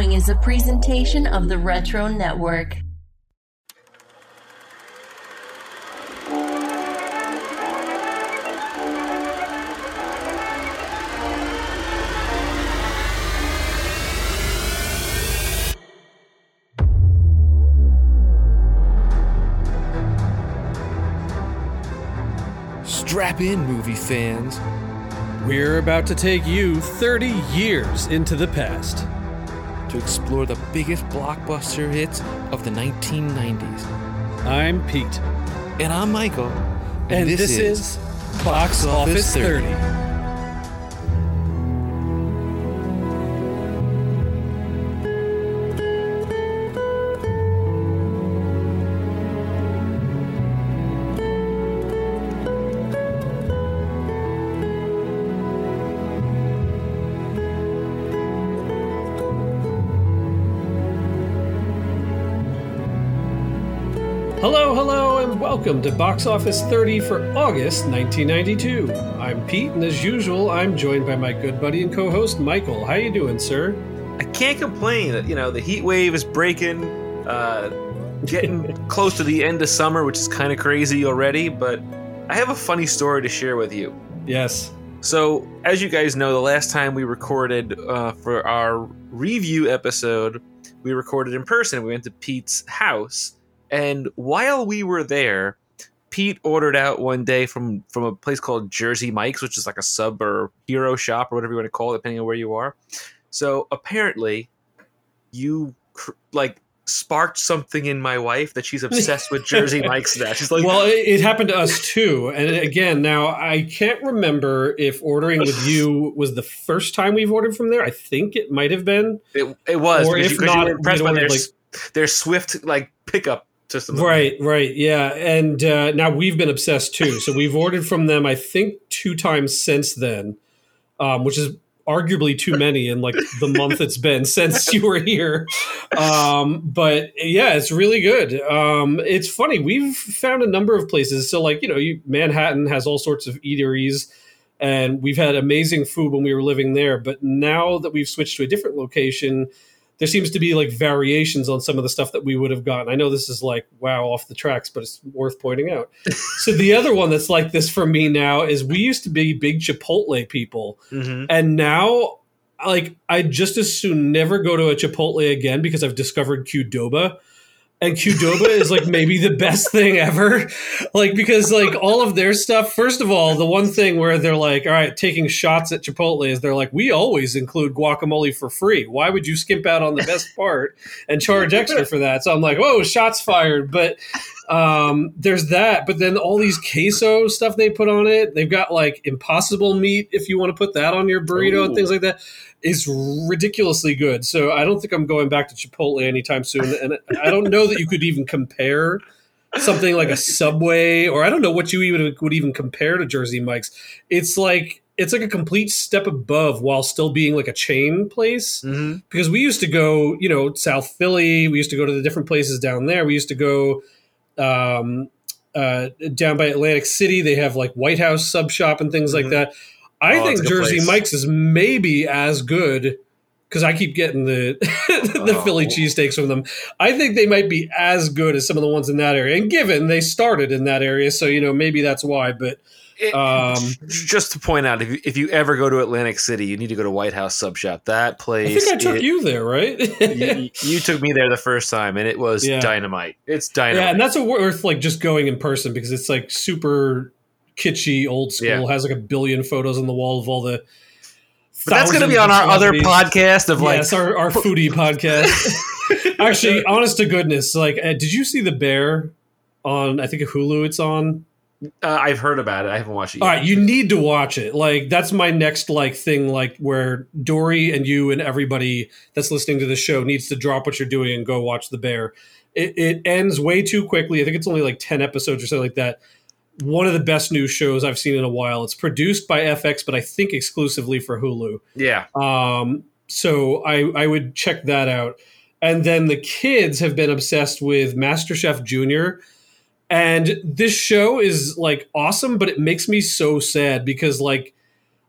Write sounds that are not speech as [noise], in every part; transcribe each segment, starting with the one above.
following is a presentation of the Retro Network. Strap in, movie fans. We're about to take you 30 years into the past to explore the biggest blockbuster hits of the 1990s. I'm Pete. And I'm Michael. And, and this, this, is Box Office 30. 30. Welcome to Box Office 30 for August 1992. I'm Pete, and as usual, I'm joined by my good buddy and co-host Michael. How you doing, sir? I can't complain. That you know, the heat wave is breaking, uh, getting [laughs] close to the end of summer, which is kind of crazy already. But I have a funny story to share with you. Yes. So, as you guys know, the last time we recorded uh, for our review episode, we recorded in person. We went to Pete's house, and while we were there, Pete ordered out one day from from a place called Jersey Mike's, which is like a sub or hero shop or whatever you want to call it, depending on where you are. So apparently, you cr- like sparked something in my wife that she's obsessed with Jersey [laughs] Mike's now. She's like, well, it, it happened to us too. And again, now I can't remember if ordering with you was the first time we've ordered from there. I think it might have been. it, it was Or if you not, were impressed by their, s- their swift like pickup Right, right, yeah. And uh, now we've been obsessed too. So we've ordered from them, I think, two times since then, um, which is arguably too many in like the month it's been since you were here. Um, but yeah, it's really good. Um, it's funny. We've found a number of places. So, like, you know, you, Manhattan has all sorts of eateries. And we've had amazing food when we were living there. But now that we've switched to a different location, there seems to be like variations on some of the stuff that we would have gotten. I know this is like wow off the tracks, but it's worth pointing out. [laughs] so the other one that's like this for me now is we used to be big Chipotle people, hmm and now like I just as soon never go to a Chipotle again because I've discovered Qdoba. And Qdoba is like maybe the best thing ever. Like because like all of their stuff, first of all, the one thing where they're like, all right, taking shots at Chipotle is they're like, we always include guacamole for free. Why would you skimp out on the best part and charge extra for that? So I'm like, whoa, shots fired. But um, there's that. But then all these queso stuff they put on it. They've got like impossible meat if you want to put that on your burrito and things like that. Is ridiculously good. So I don't think I'm going back to Chipotle anytime soon. And I don't know that you could even compare something like a Subway or I don't know what you even would even compare to Jersey Mike's. It's like it's like a complete step above while still being like a chain place hmm because we used to go, you know, South Philly. We used to go to the different places down there. We used to go um, uh, down by Atlantic City. They have like White House sub shop and things like Mhm. that. I Oh, think that's a good Jersey place. Mike's is maybe as good because I keep getting the [laughs] the Oh. Philly cheesesteaks from them. I think they might be as good as some of the ones in that area. And given they started in that area, so you know maybe that's why. But It- Um, just to point out, if you, if you ever go to Atlantic City, you need to go to White House Sub Shop. That place. I think I took it- you there, right? [laughs] you, you took me there the first time, and it was Yeah. dynamite. It's dynamite. Yeah, and that's a worth like just going in person because it's like super kitschy, old school. Yeah. Has like a billion photos on the wall of all the. but that's going to be on our other podcast of like. yes, our, our [laughs] foodie podcast. [laughs] Actually, honest to goodness, like, uh, did you see the bear on? I think Hulu. It's on. Uh, I've heard about it. I haven't watched it. Yet. All right, you need to watch it. Like that's my next like thing. Like where Dory and you and everybody that's listening to the show needs to drop what you're doing and go watch the bear. It, it ends way too quickly. I think it's only like ten episodes or something like that. One of the best new shows I've seen in a while. It's produced by FX, but I think exclusively for Hulu. Yeah. Um, so I I would check that out. And then the kids have been obsessed with MasterChef Junior. And this show is like awesome, but it makes me so sad because like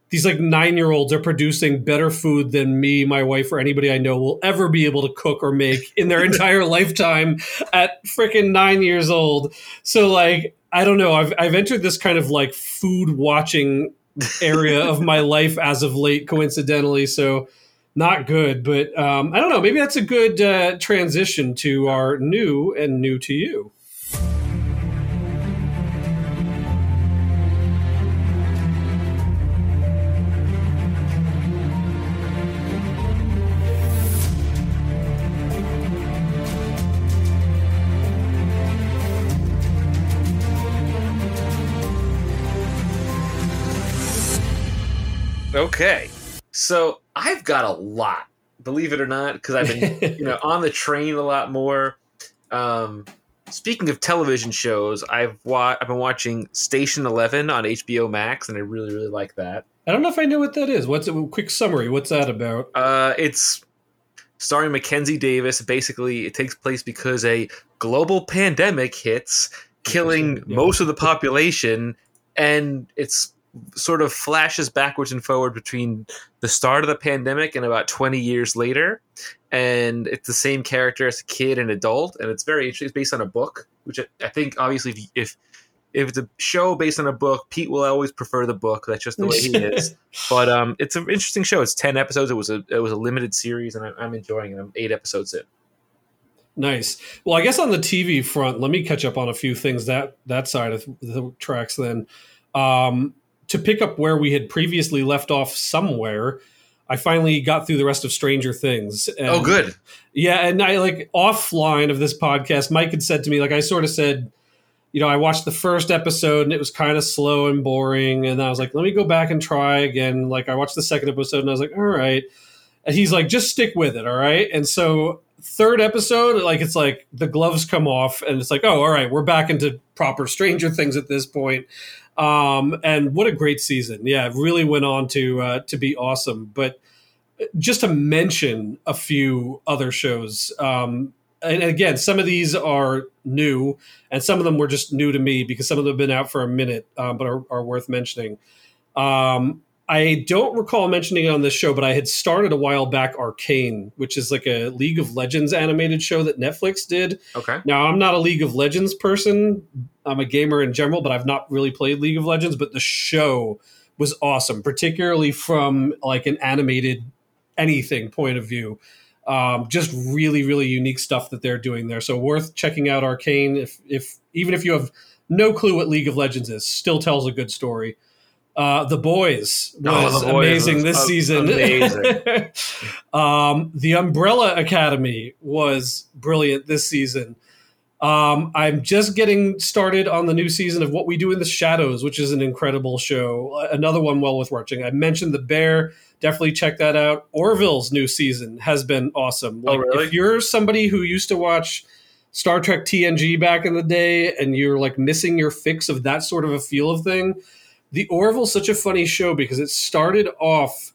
these like nine year olds are producing better food than me, my wife, or anybody I know will ever be able to cook or make in their [laughs] entire lifetime at freaking nine years old. So like I don't know. I've I've entered this kind of like food watching area of my [laughs] life as of late, coincidentally. So not good, but um, I don't know. Maybe that's a good uh, transition to our new and new to you. Okay. So I've got a lot, believe it or not, because I've been [laughs] you know on the train a lot more. Um, speaking of television shows, I've wa- I've been watching Station Eleven on HBO Max, and I really really like that. I don't know if I know what that is. What's a quick summary? What's that about? Uh, it's starring Mackenzie Davis. Basically, it takes place because a global pandemic hits, killing Yeah. most of the population, and it's sort of flashes backwards and forward between the start of the pandemic and about 20 years later. And it's the same character as a kid and adult and it's very interesting. It's based on a book which I, I think obviously if, if if it's a show based on a book pete will always prefer the book. That's just the way he is. [laughs] But um it's an interesting show. It's 10 episodes. It was a it was a limited series and I, i'm enjoying it. I'm eight episodes in. Nice. Well, I guess on the TV front, let me catch up on a few things that that side of the tracks. Then, um, to pick up where we had previously left off somewhere, I finally got through the rest of Stranger Things. Oh, and, oh good Yeah, and I like offline of this podcast, Mike had said to me, like I sort of said, you know, I watched the first episode and it was kind of slow and boring, and I was like, let me go back and try again. Like I watched the second episode and I was like, all right. And he's like, just stick with it, all right. And so third episode, like it's like the gloves come off and it's like, oh, all right, we're back into proper Stranger Things at this point. Um, and what a great season! Yeah, it really went on to uh, to be awesome. But just to mention a few other shows, um, and again, some of these are new, and some of them were just new to me because some of them have been out for a minute, um, but are, are worth mentioning. Um, I don't recall mentioning it on this show, but I had started a while back Arcane, which is like a League of Legends animated show that Netflix did. okay Now, I'm not a League of Legends person. I'm a gamer in general, but I've not really played League of Legends. But the show was awesome, particularly from like an animated anything point of view. Um, just really, really unique stuff that they're doing there. So worth checking out Arcane. If, if even if you have no clue what League of Legends is, still tells a good story. Uh, the Boys Oh, was The Boys amazing was this season. amazing. [laughs] um, the Umbrella Academy was brilliant this season. Um, I'm just getting started on the new season of What We Do in the Shadows, which is an incredible show. Another one well worth watching. I mentioned The Bear. Definitely check that out. Orville's new season has been awesome. Oh, Like, really? If you're somebody who used to watch Star Trek TNG back in the day and you're like missing your fix of that sort of a feel of thing, The Orville's such a funny show because it started off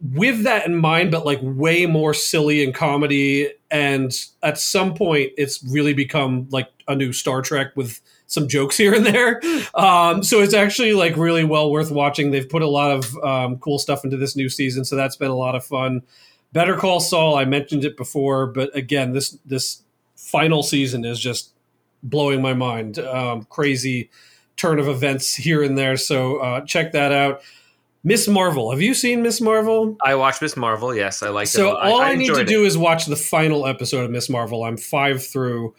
with that in mind, but like way more silly and comedy. And at some point, it's really become like a new Star Trek with some jokes here and there. Um, so it's actually like really well worth watching. They've put a lot of um, cool stuff into this new season, so that's been a lot of fun. Better Call Saul, I mentioned it before, but again, this this final season is just blowing my mind. Um, crazy turn of events here and there. So uh, check that out. Miss Marvel. Have you seen Miss Marvel? I watched Miss Marvel. Yes, I liked it. a So lot. all I, need to enjoyed do is watch the final episode of Miss Marvel. I'm five through.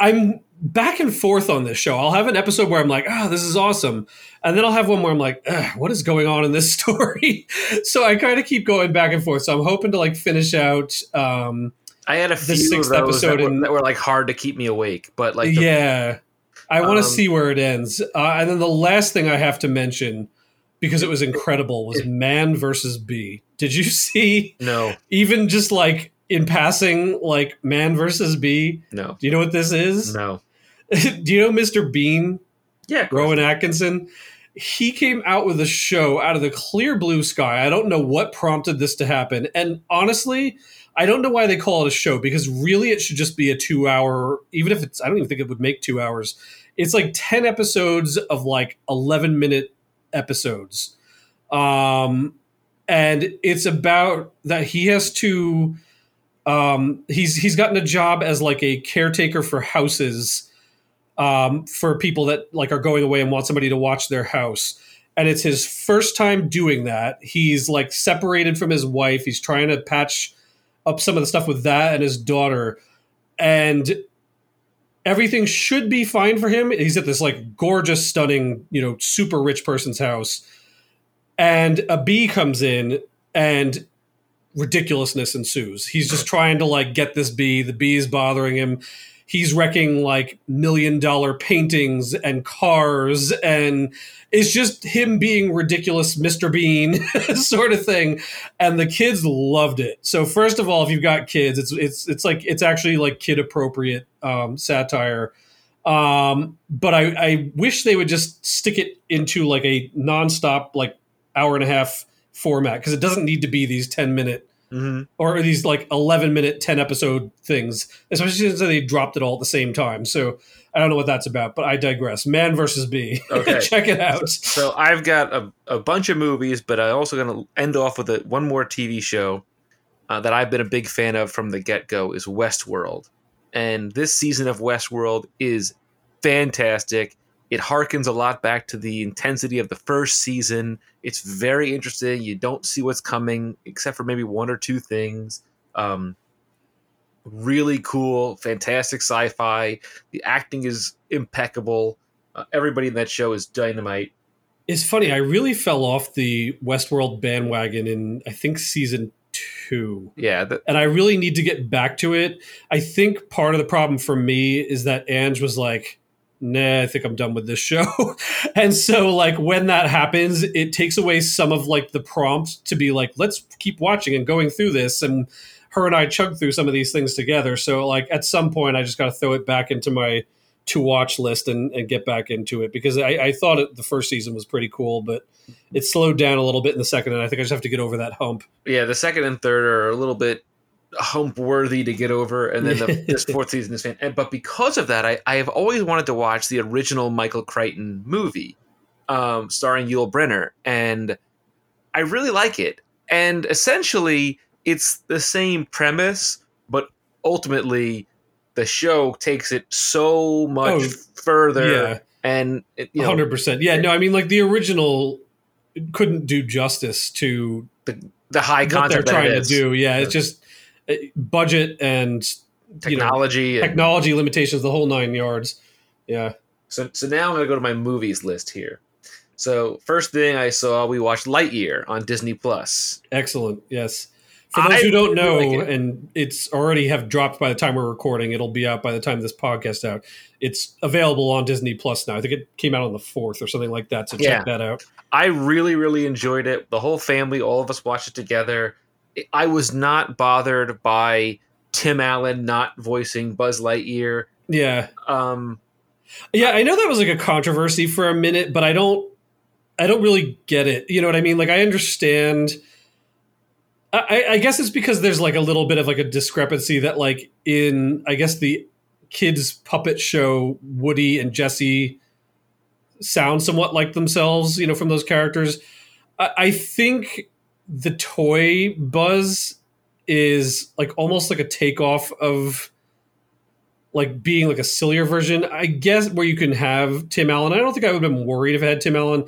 I'm back and forth on this show. I'll have an episode where I'm like, ah, this is awesome. And then I'll have one where I'm like, what is going on in this [laughs] story? so I kind of keep going back and forth. So I'm hoping to like finish out. Um, I had a the few of sixth those episode that were, in- that were like hard to keep me awake, but like the, yeah. I want to Um, see where it ends. Uh, and then the last thing I have to mention, because it was incredible, was [laughs] Man versus Bee. Did you see no, even just like in passing, like Man versus Bee? no, Do you know what this is? no. [laughs] Do you know Mr. Bean, Yeah. Rowan Atkinson? He came out with a show out of the clear blue sky. I don't know what prompted this to happen. And honestly, I don't know why they call it a show because really it should just be a two hour, even if it's, I don't even think it would make two hours. It's like 10 episodes of like 11 minute episodes. um, and it's about that he has to. Um, he's he's gotten a job as like a caretaker for houses um, for people that like are going away and want somebody to watch their house. And it's his first time doing that. He's like separated from his wife. He's trying to patch up some of the stuff with that and his daughter. And everything should be fine for him. He's at this like gorgeous, stunning, you know, super rich person's house. And a bee comes in and ridiculousness ensues. He's just trying to like get this bee. The bee is bothering him. He's wrecking like million dollar paintings and cars and it's just him being ridiculous Mr. Bean [laughs] sort of thing. And the kids loved it. So first of all, if you've got kids, it's it's it's like it's actually like kid appropriate um, satire. Um, but I, I wish they would just stick it into like a nonstop like hour and a half format because it doesn't need to be these 10 minute Mm-hmm. or these like 11 minute 10 episode things especially since they dropped it all at the same time so i don't know what that's about but i digress man versus bee Okay. [laughs] check it out So I've got a, a bunch of movies, but I'm also going to end off with a, one more TV show uh, that I've been a big fan of from the get go is Westworld, and this season of Westworld is fantastic. It harkens a lot back to the intensity of the first season. It's very interesting. You don't see what's coming except for maybe one or two things. Um, really cool, fantastic sci-fi. The acting is impeccable. Uh, everybody in that show is dynamite. it's funny i really fell off the westworld bandwagon in i think season two Yeah, and I really need to get back to it. I think part of the problem for me is that Ange was like, nah, I think I'm done with this show. [laughs] and so like when that happens, it takes away some of like the prompt to be like, let's keep watching and going through this. And her and I chug through some of these things together. So like at some point I just got to throw it back into my to watch list and, and get back into it because I, I thought it, the first season was pretty cool, but it slowed down a little bit in the second. And I think I just have to get over that hump. yeah, the second and third are a little bit hump worthy to get over, and then the, [laughs] this fourth season is fan. And, but because of that, I, I have always wanted to watch the original Michael Crichton movie, um, starring Yul Brynner, and I really like it. And essentially, it's the same premise, but ultimately, the show takes it so much Oh, further. yeah. And it, you know, hundred percent. Yeah, no, I mean like the original couldn't do justice to the high what they're trying to do. Yeah, it's just Uh, budget and you know, technology. and- technology limitations, the whole nine yards. Yeah, So, so now I'm going to go to my movies list here. So first thing I saw, we watched Lightyear on Disney Plus. excellent. Yes. For those I who don't know, really like it. and it's already have dropped by the time we're recording, it'll be out by the time this podcast out. It's available on Disney Plus now. I think it came out on the fourth or something like that. So Yeah. check that out. I really, really enjoyed it. The whole family, all of us watched it together. I was not bothered by Tim Allen not voicing Buzz Lightyear. Yeah, Um, Yeah, I know that was like a controversy for a minute, but I don't I don't really get it. You know what I mean? Like I understand I, I guess it's because there's like a little bit of like a discrepancy that like in I guess the kids puppet show Woody and Jesse sound somewhat like themselves, you know, from those characters. I, I think the toy Buzz is like almost like a takeoff of like being like a sillier version, I guess, where you can have Tim Allen. I don't think I would have been worried if I had Tim Allen.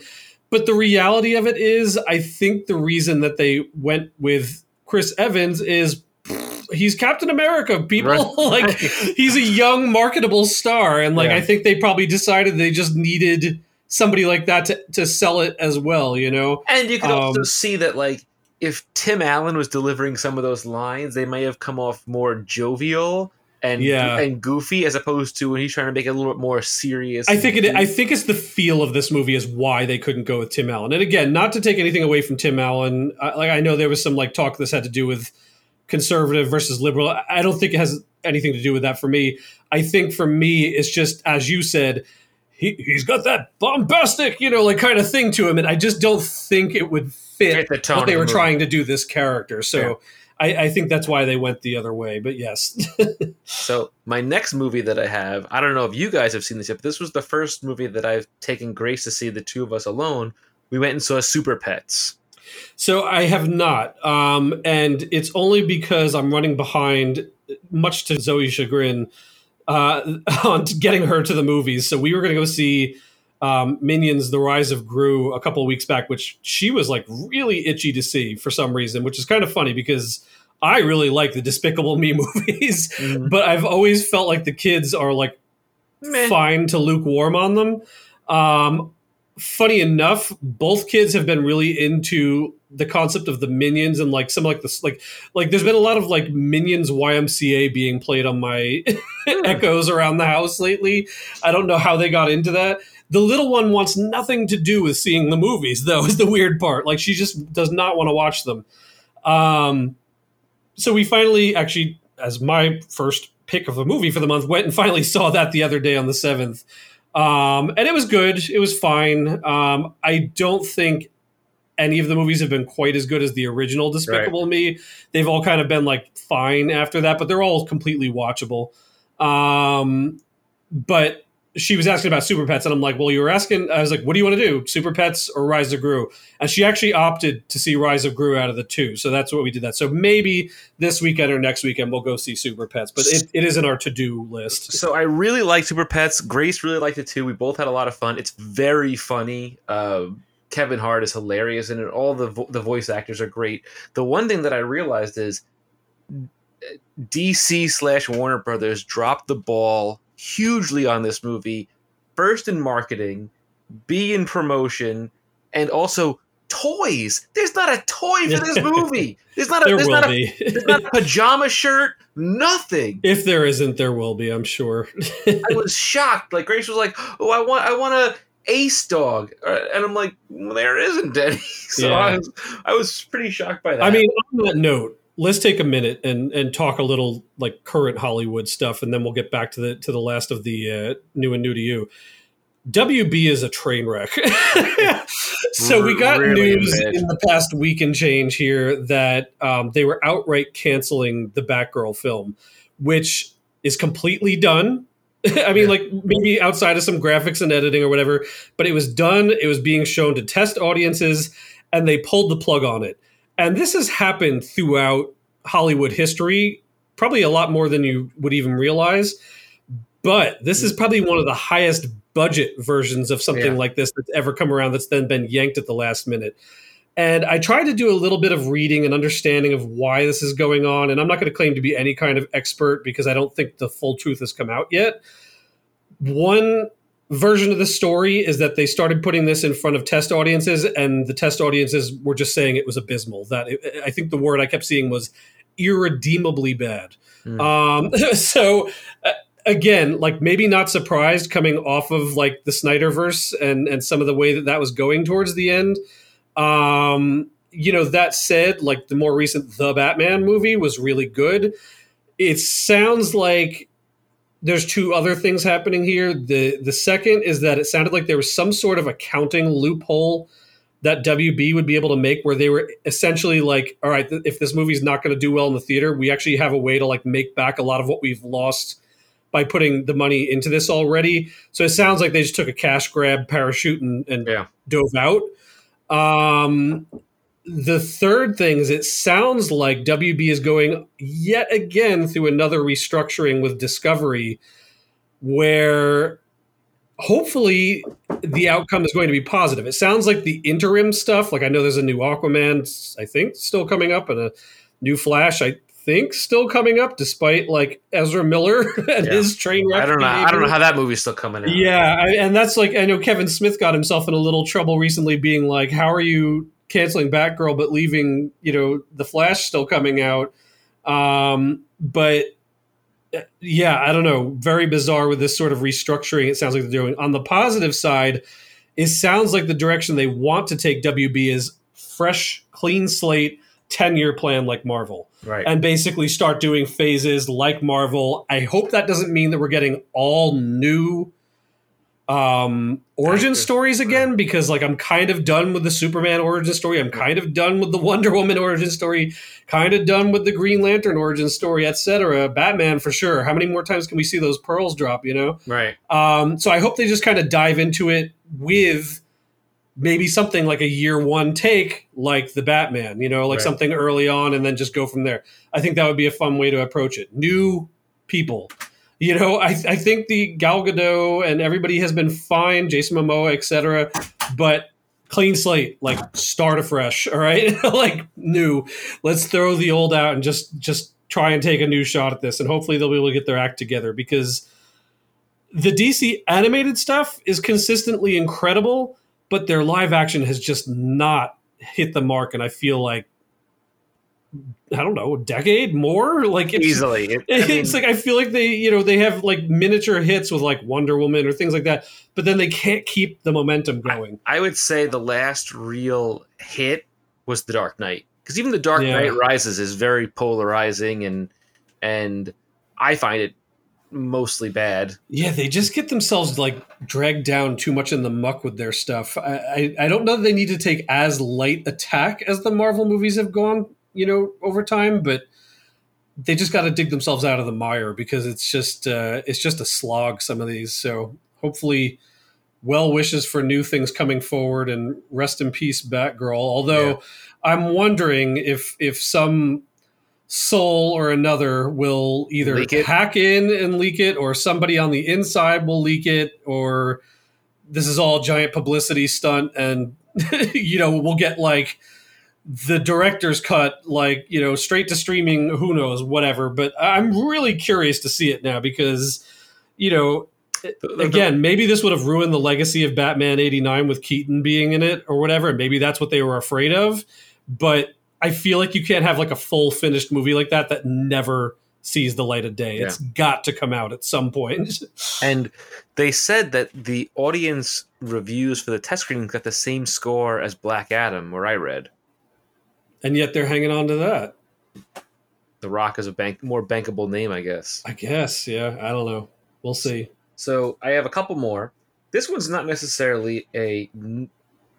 But the reality of it is, I think the reason that they went with Chris Evans is pfft, he's Captain America. People Right. [laughs] like he's a young, marketable star, and like Yeah. I think they probably decided they just needed somebody like that to, to sell it as well. You know? and you could also Um, see that, like, if Tim Allen was delivering some of those lines, they may have come off more jovial and Yeah. and goofy, as opposed to when he's trying to make it a little bit more serious. I think it. I think it's the feel of this movie is why they couldn't go with Tim Allen. And again, not to take anything away from Tim Allen. I, like I know there was some like talk this had to do with conservative versus liberal. I- I don't think it has anything to do with that for me. I think for me, it's just as you said. He, he's got that bombastic, you know, like kind of thing to him, and I just don't think it would fit the tone what they of the were trying to do this character. So Yeah. I, I think that's why they went the other way. But yes, [laughs] So my next movie that I have, I don't know if you guys have seen this yet, but this was the first movie that I've taken Grace to see, the two of us alone, we went and saw Super Pets. So I have not, um, and it's only because I'm running behind, much to Zoe's chagrin, uh, [laughs] on getting her to the movies. So we were going to go see um, Minions: The Rise of Gru a couple of weeks back, which she was like really itchy to see for some reason, which is kind of funny because I really like the Despicable Me [laughs] movies, Mhm. but I've always felt like the kids are like Meh. fine to lukewarm on them. Um, funny enough, both kids have been really into the concept of the minions and like some like this like like there's been a lot of like minions YMCA being played on my [laughs] echoes around the house lately. I don't know how they got into that. The little one wants nothing to do with seeing the movies though [laughs] is the weird part. Like she just does not want to watch them. Um so we finally actually as my first pick of a movie for the month went and finally saw that the other day on the 7th um, and it was good. It was fine. Um, i don't think any of the movies have been quite as good as the original despicable me. They've all kind of been like fine after that but they're all completely watchable. Um, but she was asking about super pets and i'm like well you were asking i was like what do you want to do super pets or rise of gru and she actually opted to see rise of gru out of the two so that's what we did that so maybe this weekend or next weekend we'll go see super pets but it, it is in our to-do list So I really like Super Pets. Grace really liked it too. We both had a lot of fun. It's very funny. Uh, Kevin Hart is hilarious and. All the vo- the voice actors are great. The one thing that I realized is DC slash Warner Brothers dropped the ball hugely on this movie. First in marketing, B in promotion, and also toys. There's not a toy for this [laughs] movie. There's not a there there's will not a, be there's not a pajama shirt. Nothing. if there isn't there will be i'm sure [laughs] I was shocked. Like Grace was like, "Oh, I want, I want a ace dog," Uh, and I'm like, well, "There isn't any." [laughs] so Yeah. I was, I was pretty shocked by that. I mean, on that note, let's take a minute and and talk a little like current Hollywood stuff, and then we'll get back to the to the last of the uh, new and new to you. WB is a train wreck. [laughs] so we got Really news bad. in the past week and change here that um, they were outright canceling the Batgirl film, which is completely done. [laughs] I mean, Yeah. like maybe outside of some graphics and editing or whatever, but it was done. It was being shown to test audiences, and they pulled the plug on it. And this has happened throughout Hollywood history, probably a lot more than you would even realize. But this is probably one of the highest budget versions of something Yeah. like this that's ever come around that's then been yanked at the last minute. And I tried to do a little bit of reading and understanding of why this is going on. And I'm not going to claim to be any kind of expert because I don't think the full truth has come out yet. One version of the story is that they started putting this in front of test audiences, and the test audiences were just saying it was abysmal. That it, I think the word I kept seeing was irredeemably bad. Hmm. Um, [laughs] so uh, again, like maybe not surprised coming off of like the Snyderverse and and some of the way that that was going towards the end. Um, you know, that said, like the more recent The Batman movie was really good. It sounds like there's two other things happening here. The the second is that it sounded like there was some sort of accounting loophole that WB would be able to make where they were essentially like, all right, th- if this movie's not going to do well in the theater, we actually have a way to like make back a lot of what we've lost by putting the money into this already. So it sounds like they just took a cash grab parachute and, and Yeah. dove out. Um, the third thing is it sounds like WB is going yet again through another restructuring with Discovery where hopefully the outcome is going to be positive. It sounds like the interim stuff, like I know there's a new Aquaman, I think, still coming up, and a new Flash, I think, still coming up, despite like Ezra Miller [laughs] and Yeah. his train wreck. I don't know. I don't know how that movie's still coming out. Yeah, I, and that's like I know Kevin Smith got himself in a little trouble recently, being like, "How are you canceling Batgirl but leaving you know the Flash still coming out?" Um, but uh, yeah, I don't know. Very bizarre with this sort of restructuring. It sounds like they're doing. On the positive side, it sounds like the direction they want to take WB is fresh, clean slate, ten year plan like Marvel Right. and basically start doing phases like Marvel. I hope that doesn't mean that we're getting all new um origin stories again because like I'm kind of done with the Superman origin story. I'm kind of done with the Wonder Woman origin story, kind of done with the Green Lantern origin story, etc. Batman for sure. How many more times can we see those pearls drop, you know? right. Um, so I hope they just kind of dive into it with maybe something like a year one take like the Batman, you know, like Right. something early on and then just go from there. I think that would be a fun way to approach it. New people. You know, I, I think the Gal Gadot and everybody has been fine, Jason Momoa, etc. But clean slate, like start afresh. All right, [laughs] like new. Let's throw the old out and just just try and take a new shot at this, and hopefully they'll be able to get their act together because the DC animated stuff is consistently incredible, but their live action has just not hit the mark, and I feel like. I don't know, a decade more. Like it's, Easily, It- [laughs] I mean, it's like I feel like they, you know, they have like miniature hits with like Wonder Woman or things like that, but then they can't keep the momentum going. I would say the last real hit was The Dark Knight because even The Dark Yeah. Knight Rises is very polarizing and and I find it mostly bad. Yeah, they just get themselves like dragged down too much in the muck with their stuff. I, I, I don't know that they need to take as light attack as the Marvel movies have gone, you know, over time, but they just got to dig themselves out of the mire because it's just uh, it's just a slog. Some of these, so hopefully, well wishes for new things coming forward, and rest in peace, Batgirl. Although Yeah. I'm wondering if if some soul or another will either hack in and leak it, or somebody on the inside will leak it, or this is all giant publicity stunt, and [laughs] you know we'll get like the director's cut, like you know, straight to streaming. Who knows, whatever. But I'm really curious to see it now because you know again, maybe this would have ruined the legacy of Batman 89 with Keaton being in it or whatever. And maybe that's what they were afraid of. But I feel like you can't have like a full finished movie like that that never sees the light of day. It's got to come out at some point. [laughs] And they said that the audience reviews for the test screenings got the same score as Black Adam, where I read. And yet they're hanging on to that. The Rock is a bank more bankable name, I guess. I guess. Yeah. I don't know. We'll see. So I have a couple more. This one's not necessarily a n-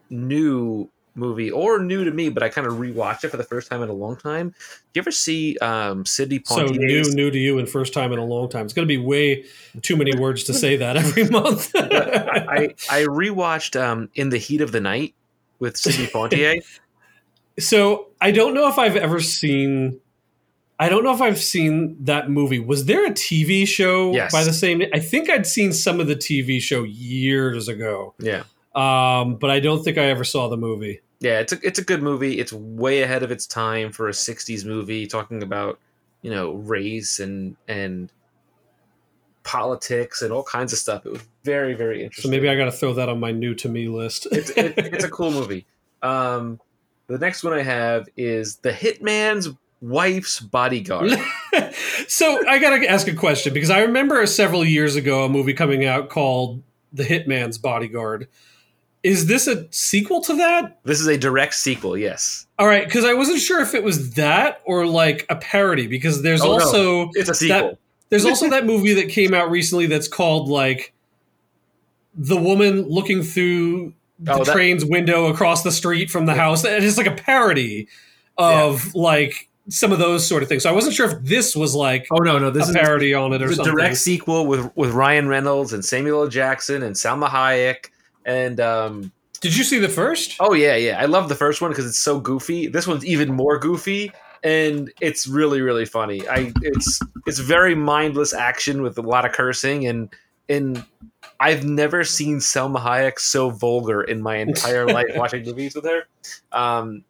new movie or new to me, but I kind of rewatched it for the first time in a long time. Do you ever see um, Sidney So new, new to you and first time in a long time. It's going to be way too many words to say that every month. [laughs] I I rewatched um, In the Heat of the Night with Sidney [laughs] Poitier. So I don't know if I've ever seen. I don't know if I've seen that movie. Was there a TV show Yes. by the same? I think I'd seen some of the TV show years ago, yeah, um, but I don't think I ever saw the movie. yeah. It's a it's a good movie. It's way ahead of its time for a '60s movie, talking about you know race and and politics and all kinds of stuff. It was very very interesting. So maybe I got to throw that on my new to me list. it's it, it's a cool [laughs] movie. Um, the next one I have is The Hitman's Wife's Bodyguard. [laughs] so I got to ask a question because I remember several years ago a movie coming out called The Hitman's Bodyguard. Is this a sequel to that? this is a direct sequel. Yes, All right, because I wasn't sure if it was that or like a parody. Because there's Oh, no. also it's a sequel. there's also [laughs] that movie that came out recently that's called like the woman looking through the Oh, that- train's window across the street from the house. And it's like a parody of like some of those sort of things. So I wasn't sure if this was like oh no, no, this a is parody on it or something. direct sequel with with Ryan Reynolds and Samuel L. Jackson and Salma Hayek. And um, Did you see the first? oh yeah, yeah, I love the first one because it's so goofy. This one's even more goofy, and it's really really funny. I it's it's very mindless action with a lot of cursing and and I've never seen Salma Hayek so vulgar in my entire [laughs] life watching movies with her. Um,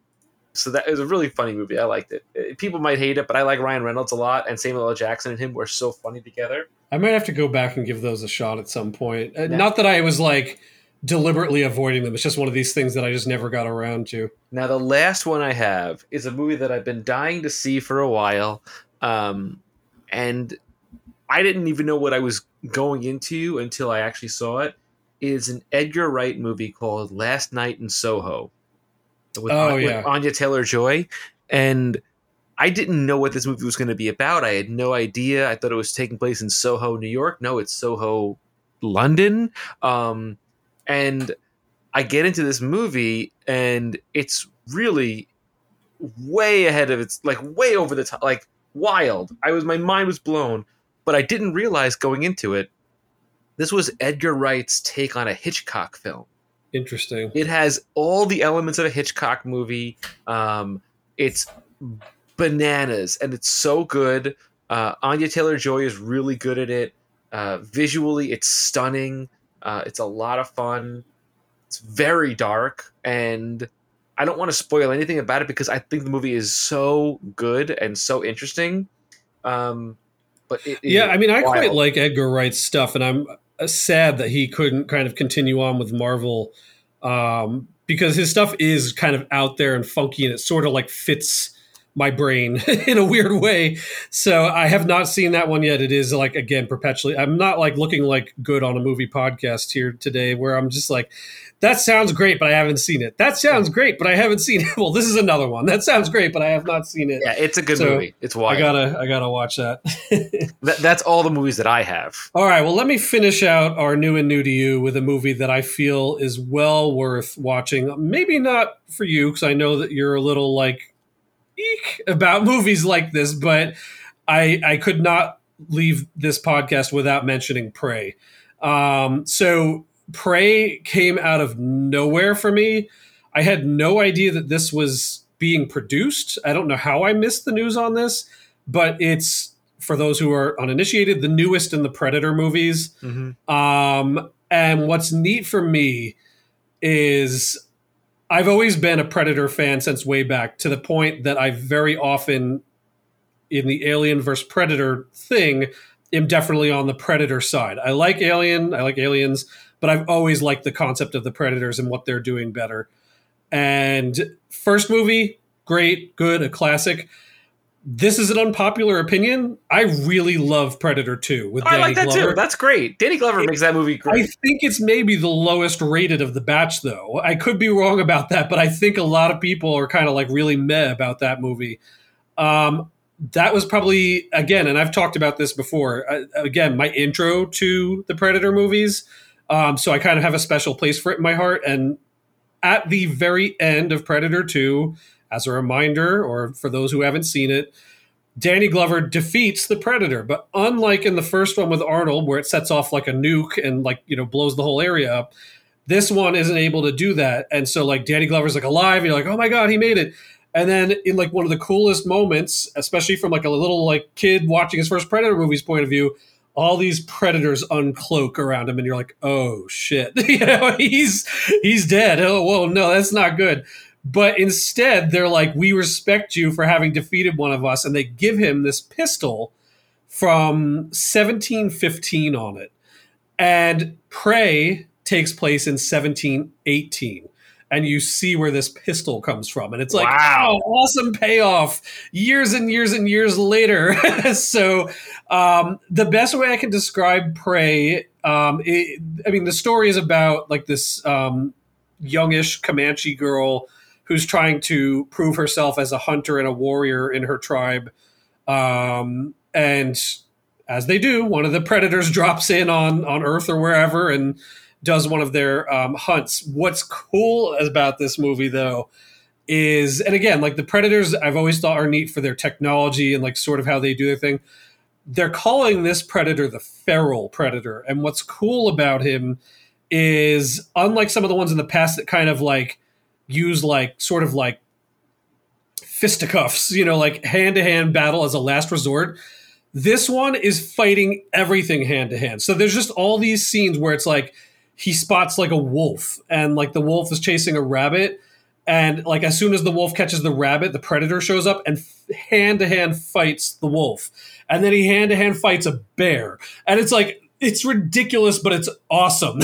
so that is a really funny movie. I liked it. Uh, People might hate it, but I like Ryan Reynolds a lot, and Samuel L. Jackson and him were so funny together. I might have to go back and give those a shot at some point. Uh. Not that I was like deliberately avoiding them. It's just one of these things that I just never got around to. Now, the last one I have is a movie that I've been dying to see for a while, um, and I didn't even know what I was going into until I actually saw it. Is an Edgar Wright movie called Last Night in Soho, with, Oh, with. Anya Taylor Joy, and I didn't know what this movie was going to be about. I had no idea. I thought it was taking place in Soho, New York. No, it's Soho, London. Um, and I get into this movie, and it's really way ahead of its like way over the top, like wild. I was my mind was blown, but I didn't realize going into it. This was Edgar Wright's take on a Hitchcock film. Interesting. It has all the elements of a Hitchcock movie. Um, it's bananas, and it's so good. Uh, Anya Taylor Joy is really good at it. Uh, visually, it's stunning. Uh, it's a lot of fun. It's very dark, and I don't want to spoil anything about it because I think the movie is so good and so interesting. Um, but it, yeah, I mean, I wild. quite like Edgar Wright's stuff, and I'm uh, sad that he couldn't kind of continue on with Marvel um, because his stuff is kind of out there and funky, and it sort of like fits my brain [laughs] in a weird way. So I have not seen that one yet. It is like again perpetually. I'm not like looking like good on a movie podcast here today, where I'm just like, that sounds great, but I haven't seen it. That sounds great, but I haven't seen it. [laughs] Well, this is another one. That sounds great, but I have not seen it. Yeah, it's a good So, movie. It's wild. I gotta, I gotta watch that. [laughs] That, that's all the movies that I have. All right, well, let me finish out our new and new to you with a movie that I feel is well worth watching. Maybe not for you, because I know that you're a little like eek about movies like this, but I I could not leave this podcast without mentioning Prey. Um, so Prey came out of nowhere for me. I had no idea that this was being produced. I don't know how I missed the news on this, but it's for those who are uninitiated, the newest in the Predator movies. Um, and what's neat for me is I've always been a Predator fan since way back to the point that I very often, in the Alien versus Predator thing, am definitely on the Predator side. I like Alien, I like aliens, but I've always liked the concept of the Predators and what they're doing better. And first movie, great, good, a classic. This is an unpopular opinion. I really love Predator 2 with I Danny like that Glover. too. That's great. Danny Glover makes that movie great. I think it's maybe the lowest rated of the batch, though. I could be wrong about that, but I think a lot of people are kind of like really meh about that movie. Um, that was probably again, and I've talked about this before. Uh, again, my intro to the Predator movies, um, so I kind of have a special place for it in my heart. And at the very end of Predator Two, as a reminder, or for those who haven't seen it, Danny Glover defeats the Predator. But unlike in the first one with Arnold, where it sets off like a nuke and like, you know, blows the whole area up, this one isn't able to do that. And so like Danny Glover's like alive, and you're like, oh my God, he made it. And then in like one of the coolest moments, especially from like a little like kid watching his first Predator movie's point of view, all these predators uncloak around him, and you're like, "Oh shit!" [laughs] you know, he's he's dead. Oh, whoa, no, that's not good. But instead, they're like, "We respect you for having defeated one of us," and they give him this pistol from 1715 on it, and Prey takes place in 1718. And you see where this pistol comes from, and it's like, Wow. oh, awesome payoff! Years and years and years later. [laughs] so, um, the best way I can describe Prey, um, it, I mean, the story is about like this um, youngish Comanche girl who's trying to prove herself as a hunter and a warrior in her tribe. Um, and as they do, one of the predators [laughs] drops in on on Earth or wherever and does one of their um, hunts. What's cool about this movie, though, is and again, like the predators, I've always thought are neat for their technology and like sort of how they do their thing. They're calling this predator the feral predator, and what's cool about him is unlike some of the ones in the past that kind of like use like sort of like fisticuffs, you know, like hand to hand battle as a last resort. This one is fighting everything hand to hand. So there's just all these scenes where it's like he spots like a wolf and like the wolf is chasing a rabbit. And like as soon as the wolf catches the rabbit, the predator shows up and hand to hand fights the wolf. And then he hand to hand fights a bear. And it's like, it's ridiculous, but it's awesome.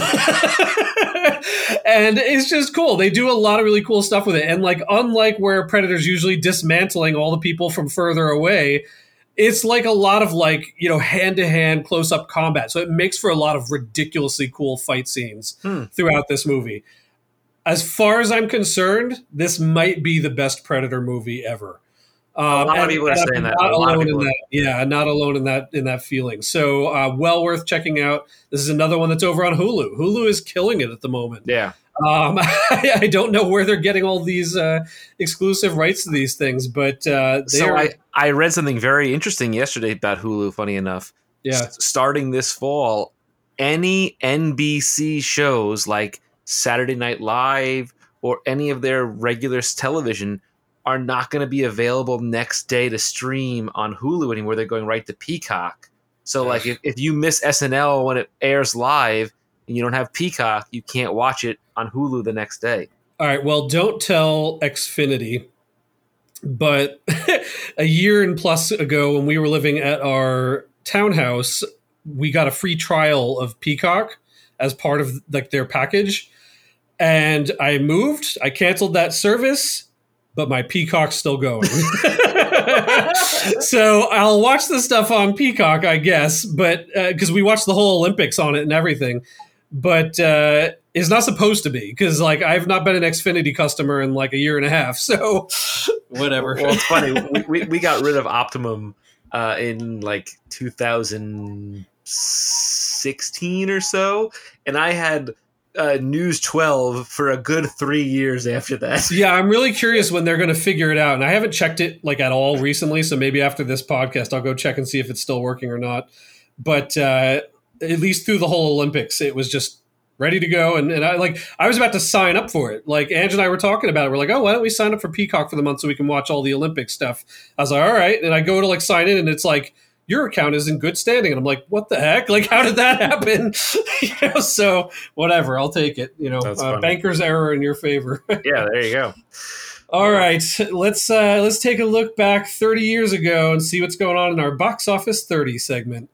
and it's just cool. They do a lot of really cool stuff with it. And like, unlike where Predator's usually dismantling all the people from further away, it's like a lot of like, you know, hand to hand close up combat. So it makes for a lot of ridiculously cool fight scenes Hmm. throughout this movie. As far as I'm concerned, this might be the best Predator movie ever. Um, lot of people are I'm saying that. Not A alone in that. Yeah, not alone in that in that feeling. So uh, well worth checking out. This is another one that's over on Hulu. Hulu is killing it at the moment. Yeah. Um, [laughs] I, don't know where they're getting all these uh, exclusive rights to these things, but uh, So I, I read something very interesting yesterday about Hulu, funny enough. yeah. S- starting this fall, any NBC shows like Saturday Night Live or any of their regular television are not going to be available next day to stream on Hulu anymore. They're going right to Peacock. So, like, if, if you miss SNL when it airs live and you don't have Peacock, you can't watch it on Hulu the next day. All right. Well, don't tell Xfinity, but [laughs] a year and plus ago, when we were living at our townhouse, we got a free trial of Peacock as part of like their package, and I moved. I canceled that service, but my Peacock's still going. [laughs] so I'll watch the stuff on Peacock, I guess, but because uh, we watched the whole Olympics on it and everything but uh, is not supposed to be because like I've not been an Xfinity customer in like a year and a half. So whatever. Well, it's funny. we, we, we got rid of Optimum uh, in like 2016 or so, and I had uh, News 12 for a good three years after that. [laughs] Yeah, I'm really curious when they're going to figure it out, and I haven't checked it like at all recently. So maybe after this podcast, I'll go check and see if it's still working or not. But uh, at least through the whole Olympics, it was just ready to go. And, and I like I was about to sign up for it. Like Ange and I were talking about it. We're like, oh, why don't we sign up for Peacock for the month so we can watch all the Olympic stuff? I was like, all right. And I go to like sign in, and it's like your account is in good standing. And I'm like, what the heck? [laughs] Like, how did that happen? [laughs] you know, so whatever, I'll take it. You know, uh, banker's error in your favor. [laughs] yeah, there you go. All right, let's uh, let's take a look back 30 years ago and see what's going on in our box office 30 segment.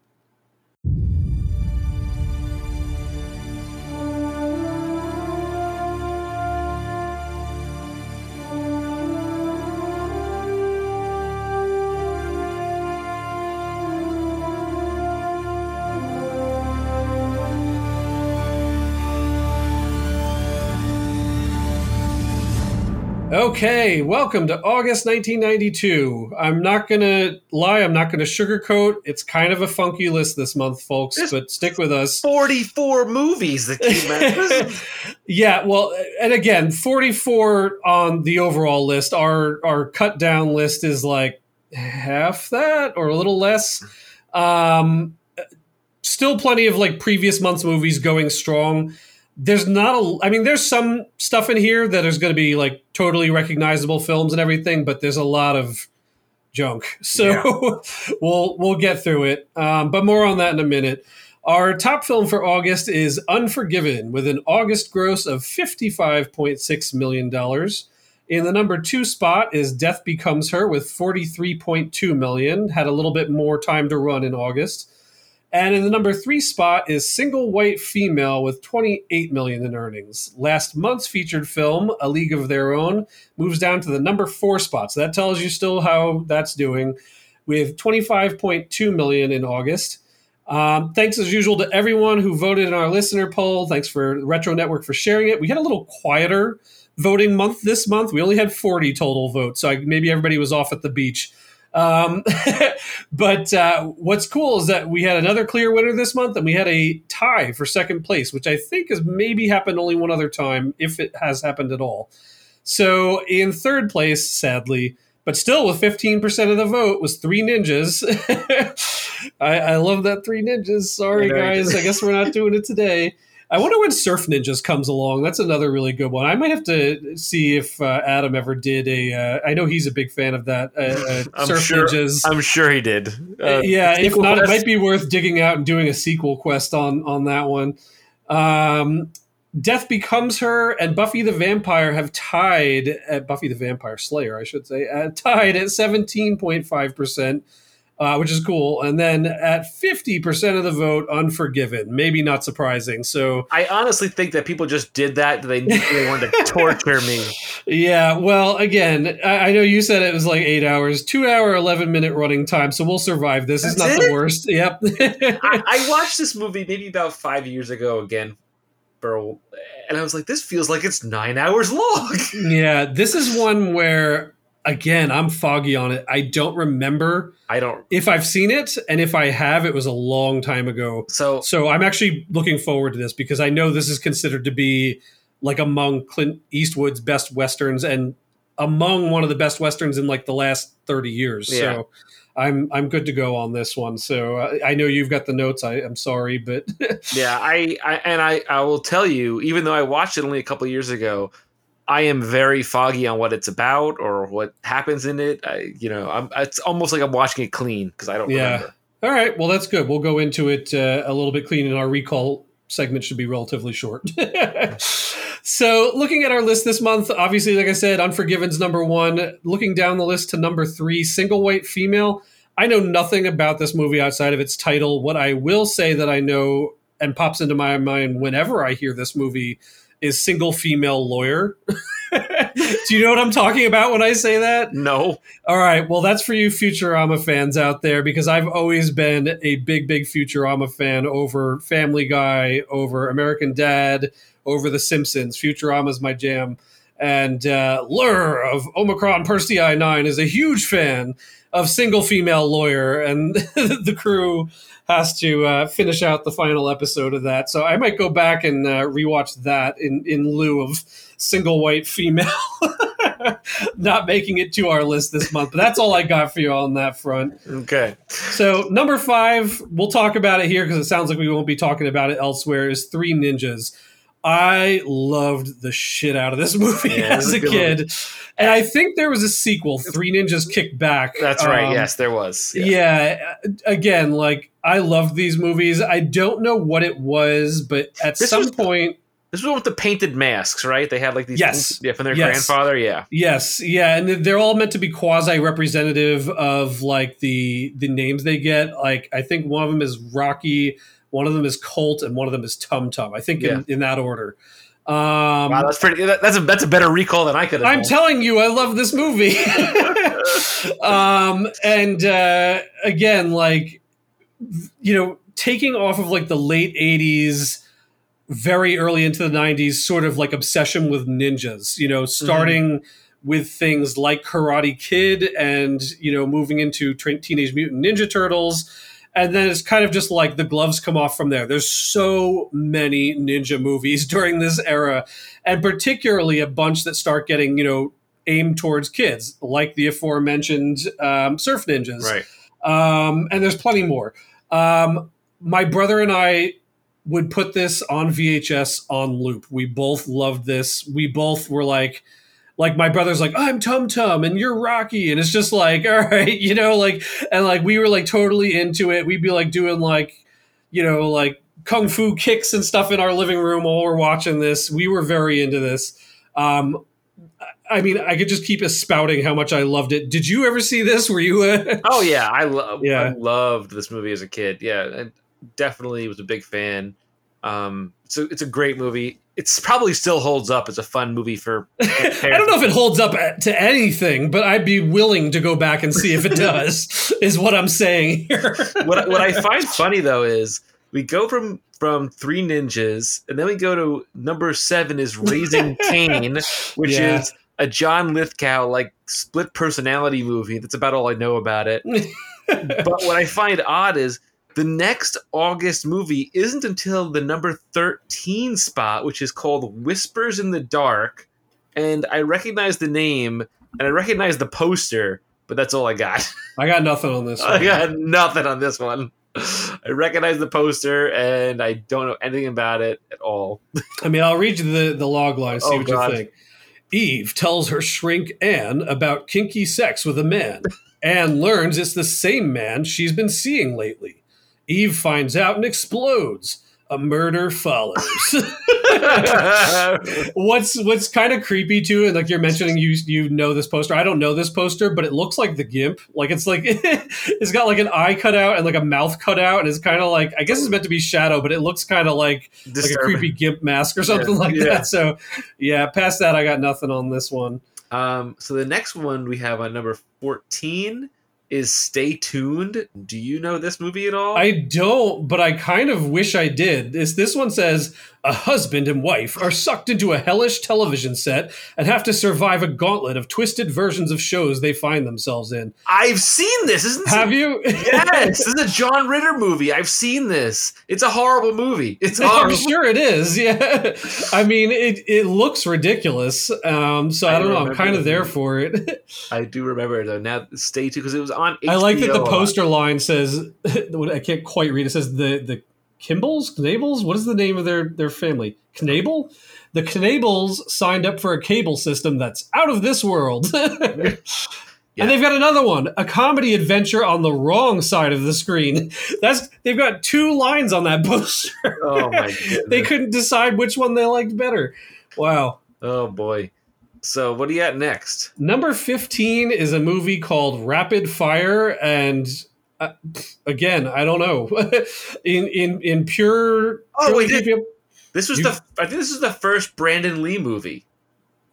Okay, welcome to August 1992. I'm not going to lie, I'm not going to sugarcoat. It's kind of a funky list this month, folks, There's but stick with us. 44 movies that came out. [laughs] yeah, well, and again, 44 on the overall list. Our our cut down list is like half that or a little less. Um still plenty of like previous month's movies going strong there's not a i mean there's some stuff in here that is going to be like totally recognizable films and everything but there's a lot of junk. [laughs] So yeah. [laughs] we'll we'll get through it. Um, but more on that in a minute. Our top film for august is unforgiven with an august gross of 55.6 million dollars. In the number two spot is death becomes her with 43.2 million. Had a little bit more time to run in august and in the number three spot is Single White Female with 28 million in earnings. Last month's featured film, A League of Their Own, moves down to the number four spot. So that tells you still how that's doing with 25.2 million in August. Um, thanks as usual to everyone who voted in our listener poll. Thanks for Retro Network for sharing it. We had a little quieter voting month this month. We only had 40 total votes, so I, maybe everybody was off at the beach. Um, [laughs] but uh, what's cool is that we had another clear winner this month, and we had a tie for second place, which I think has maybe happened only one other time, if it has happened at all. So in third place, sadly, but still with 15% of the vote was Three Ninjas. [laughs] I, I, love that Three Ninjas. Sorry, guys. I guess we're not doing it today. [laughs] I wonder when Surf Ninjas comes along. That's another really good one. I might have to see if uh, Adam ever did a. Uh, I know he's a big fan of that. Uh, uh [laughs] Surf sure, Ninjas. I'm sure he did. Uh, yeah, if not, quest. it might be worth digging out and doing a sequel quest on on that one. Um, Death Becomes Her and Buffy the Vampire have tied at Buffy the Vampire Slayer, I should say, uh, tied at 17.5% uh, which is cool. And then at 50% of the vote, Unforgiven. Maybe not surprising. So I honestly think that people just did that. They, they wanted to [laughs] torture me. Yeah. Well, again, I, I, know you said it was like eight hours, two hour, 11 minute running time. So we'll survive this. That's it's not it? the worst. Yep. I, [laughs] I watched this movie maybe about five years ago again and I was like, this feels like it's nine hours long. [laughs] yeah, this is one where again, I'm foggy on it. I don't remember. I don't if I've seen it, and if I have, it was a long time ago. So, so I'm actually looking forward to this because I know this is considered to be like among Clint Eastwood's best westerns and among one of the best westerns in like the last 30 years. Yeah. So I'm I'm good to go on this one. So uh, I know you've got the notes. I, I'm sorry, but [laughs] yeah, I, I and I I will tell you, even though I watched it only a couple years ago, I am very foggy on what it's about or what happens in it. I, you know, I'm, it's almost like I'm watching it clean because I don't Yeah. remember. all right. Well, that's good. We'll go into it uh, a little bit clean, and our recall segment should be relatively short. [laughs] so, looking at our list this month, obviously, like I said, Unforgiven's number one. Looking down the list to number three, Single White Female. I know nothing about this movie outside of its title. What I will say that I know and pops into my mind whenever I hear this movie is Single Female Lawyer. [laughs] Do you know what I'm talking about when I say that? No, All right. Well, that's for you Futurama fans out there because I've always been a big, big Futurama fan over Family Guy, over American Dad, over The Simpsons. Futurama's my jam. And uh, Lrrr of Omicron Persei 9 is a huge fan of Single Female Lawyer. And [laughs] the crew has to uh, finish out the final episode of that. So I might go back and uh, rewatch that in, in lieu of Single White Female. [laughs] Not making it to our list this month, but that's all I got for you on that front. okay, So number five, we'll talk about it here because it sounds like we won't be talking about it elsewhere. Is Three Ninjas. I loved the shit out of this [laughs] movie Yeah, as a kid, and I think there was a sequel, Three Ninjas Kick Back. that's right. Um, yes, there was. Yeah. again, like I loved these movies. I don't know what it was, but at This some point, This was with the painted masks, right? They had like these. Yes. Yeah, from their Yes. grandfather. Yeah. Yes, yeah, and they're all meant to be quasi representative of like the the names they get. Like I think one of them is Rocky, one of them is Colt, and one of them is Tum Tum. I think in, in that order. Um, Wow, that's pretty. That, that's a that's a better recall than I could have. I'm done. telling you, I love this movie. [laughs] um, and uh, again, like you know, taking off of like the late '80s, very early into the '90s, sort of like obsession with ninjas. You know, starting with things like Karate Kid, and you know, moving into Tra- Teenage Mutant Ninja Turtles. And then it's kind of just like the gloves come off from there. There's so many ninja movies [laughs] during this era, and particularly a bunch that start getting, you know, aimed towards kids, like the aforementioned um, Surf Ninjas. right. Um, and there's plenty more. Um, my brother and I would put this on VHS on loop. We both loved this. We both were like, like my brother's like, I'm Tum Tum and you're Rocky. And it's just like, [laughs] all right, you know, like, and like we were like totally into it. We'd be like doing like, you know, like kung fu kicks and stuff in our living room while we're watching this. We were very into this. Um, I mean, I could just keep spouting how much I loved it. Did you ever see this? Were you? Uh, [laughs] Oh yeah, I love. Yeah. I loved this movie as a kid. Yeah, and definitely was a big fan. Um, so it's a great movie. It's probably still holds up as a fun movie for. [laughs] I don't know if it holds up to anything, but I'd be willing to go back and see if it does. [laughs] is what I'm saying here. [laughs] what what I find funny though is we go from from Three Ninjas, and then we go to number seven is Raising Cain, which Yeah. is a John Lithgow like split personality movie. That's about all I know about it. but what I find odd is the next August movie isn't until the number 13 spot, which is called Whispers in the Dark. And I recognize the name and I recognize the poster, but that's all I got. [laughs] I got nothing on this. I One. got nothing on this one. I recognize the poster and I don't know anything about it at all. [laughs] I mean, I'll read you the, the log line, see Oh, what God. you think. Eve tells her shrink Anne about kinky sex with a man. Anne learns it's the same man she's been seeing lately. Eve finds out and explodes. A murder follows. [laughs] what's what's kind of creepy too, and like you're mentioning, you you know this poster. I don't know this poster, but it looks like the Gimp. Like it's like [laughs] it's got like an eye cut out and like a mouth cut out, and it's kind of like I guess it's meant to be shadow, but it looks kind of like like a creepy Gimp mask or something Yeah, like yeah. that. So yeah, past that, I got nothing on this one. Um, so the next one we have on number 14 is Stay Tuned. Do you know this movie at all? I don't, but I kind of wish I did. This this one says A husband and wife are sucked into a hellish television set and have to survive a gauntlet of twisted versions of shows they find themselves in. I've seen this. Isn't Have you? Yes, [laughs] this is a John Ritter movie. I've seen this. It's a horrible movie. It's I'm horrible. sure it is. [laughs] Yeah, I mean, it it looks ridiculous. Um, so I, I don't know. I'm kind of there movie. for it. [laughs] I do remember it though. Now stay tuned because it was on. I like that the poster line says. I can't quite read. It says the the Kimballs, Knables. What is the name of their their family? Knable. The Knables signed up for a cable system that's out of this world. [laughs] Yeah. And they've got another one, a comedy adventure on the wrong side of the screen. [laughs] That's they've got two lines on that [laughs] poster. Oh my goodness. they couldn't decide which one they liked better. Wow. Oh boy. So what do you got next? Number 15 is a movie called Rapid Fire and again, I don't know. [laughs] in in in pure Oh, wait, purely- This was You- the. I think this is the first Brandon Lee movie.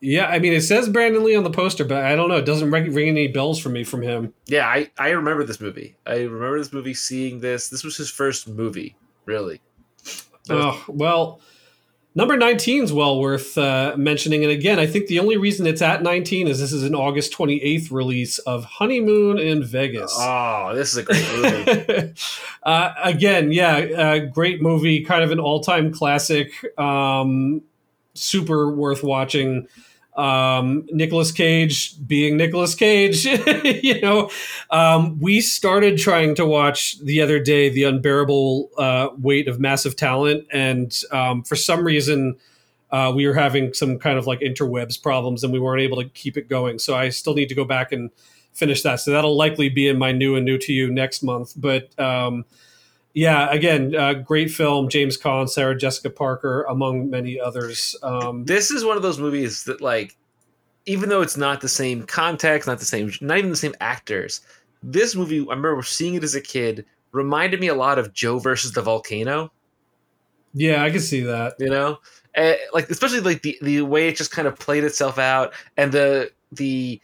Yeah, I mean it says Brandon Lee on the poster, but I don't know, it doesn't ring, ring any bells for me from him. Yeah, I I remember this movie. I remember this movie. Seeing this. This was his first movie. Really. Oh, well, number 19 is well worth uh, mentioning. And again, I think the only reason it's at 19 is this is an August 28th release of Honeymoon in Vegas. Oh, this is a great movie. [laughs] uh, again, yeah, uh, great movie, kind of an all time classic, um, super worth watching. Um, Nicolas Cage being Nicolas Cage, [laughs] you know, um, we started trying to watch the other day the unbearable uh, weight of massive talent, and um, for some reason. Uh, we were having some kind of like interwebs problems and we weren't able to keep it going. So I still need to go back and finish that. So that'll likely be in my new and new to you next month. But um, yeah, again, uh, great film. James Caan, Sarah Jessica Parker, among many others. Um, this is one of those movies that like even though it's not the same context not the same not even the same actors this movie i remember seeing it as a kid reminded me a lot of joe versus the volcano yeah, I can see that. you know Eh, like especially like the, the way it just kind of played itself out and the the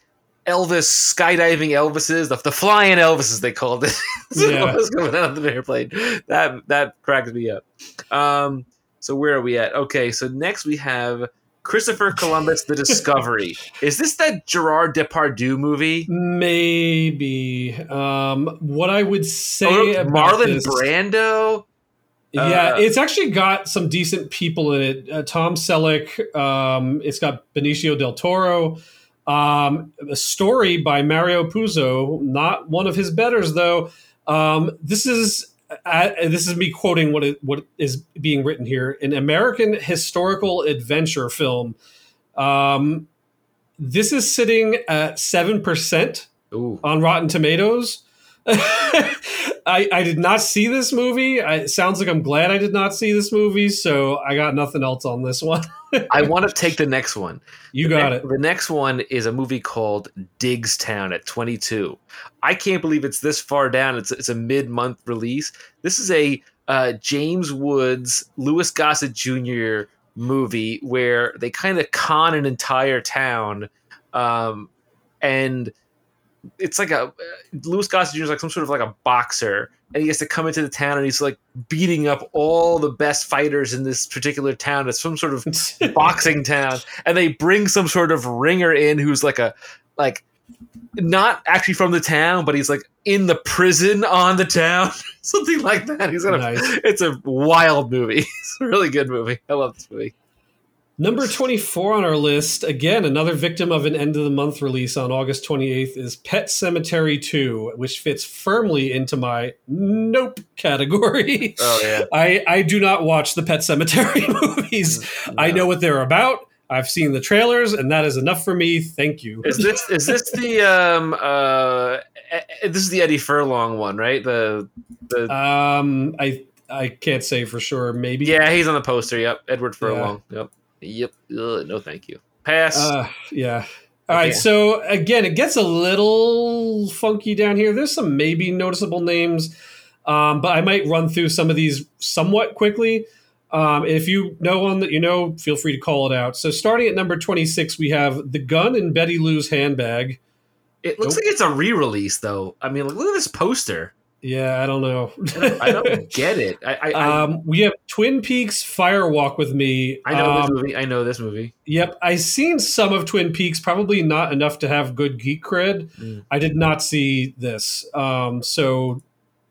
elvis skydiving elvises the, the flying elvises they called it [laughs] Yeah. was out of the airplane that that cracked me up um so where are we at okay so next we have Christopher Columbus: The Discovery. [laughs] Is this that Gerard Depardieu movie? Maybe. Um, what I would say Oh, Marlon this- Brando. Yeah, Uh, it's actually got some decent people in it. Uh, Tom Selleck. Um, it's got Benicio del Toro. Um, a story by Mario Puzo. Not one of his betters, though. Um, this is uh, this is me quoting what it, what is being written here. An American historical adventure film. Um, this is sitting at seven percent on Rotten Tomatoes. [laughs] I, I did not see this movie. I, it sounds like I'm glad I did not see this movie, so I got nothing else on this one. [laughs] I want to take the next one. You got it. The next one is a movie called Diggstown at 22. I can't believe it's this far down. It's it's a mid month release. This is a uh, James Woods, Louis Gossett Jr. movie where they kind of con an entire town, um, and it's like a Louis Gossett Jr. is like some sort of like a boxer, and he has to come into the town and he's like beating up all the best fighters in this particular town. It's some sort of [laughs] boxing town and they bring some sort of ringer in who's like a like not actually from the town but he's like in the prison on the town [laughs] something like that he's gonna Nice. it's a wild movie [laughs] it's a really good movie i love this movie Number 24 on our list, again, another victim of an end of the month release on August 28th, is Pet Sematary 2, which fits firmly into my nope category. [laughs] oh yeah [laughs] I, I do not watch the Pet Sematary [laughs] movies. I know what they're about. I've seen the trailers, and that is enough for me. Thank you. is this is this the um uh eh, eh, this is the eddie furlong one right the the Um, I I can't say for sure. Maybe. yeah he's on the poster yep edward furlong yep yep Ugh, no thank you pass Uh, yeah. All right. So again, it gets a little funky down here. There's some maybe noticeable names, um, but I might run through some of these somewhat quickly. Um, if you know one that you know, feel free to call it out. So starting at number 26, we have The Gun in Betty Lou's Handbag. It looks Nope. like it's a re-release, though. I mean, look at this poster. Yeah, I don't know. I don't [laughs] get it. I I, um, we have Twin Peaks Fire Walk with Me. I know this Um, movie. I know this movie. Yep, I've seen some of Twin Peaks, probably not enough to have good geek cred. Mm. I did not see this, um, so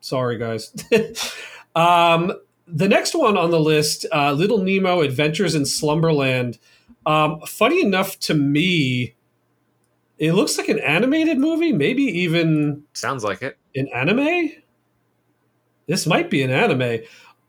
sorry, guys. [laughs] um, the next one on the list, uh, Little Nemo: Adventures in Slumberland. Um, funny enough to me, it looks like an animated movie, maybe even Sounds like it. an anime? This might be an anime.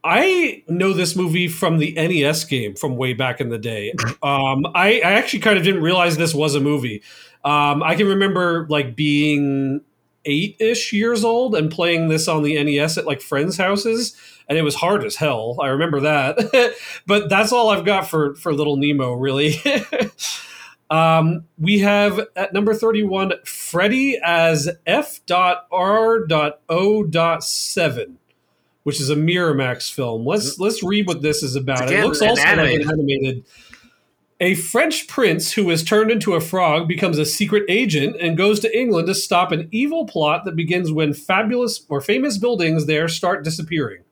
I know this movie from the NES game from way back in the day. [laughs] Um, I, I actually kind of didn't realize this was a movie. Um, I can remember like being eight ish years old and playing this on the NES at like friends' houses, and it was hard as hell. I remember that. [laughs] but that's all I've got for for Little Nemo, really. [laughs] Um, we have at number 31 Freddie as F.R.O.7, which is a Miramax film. Let's let's read what this is about. Again, it looks an also animated. like an animated. A French prince who is turned into a frog becomes a secret agent and goes to England to stop an evil plot that begins when fabulous or famous buildings there start disappearing.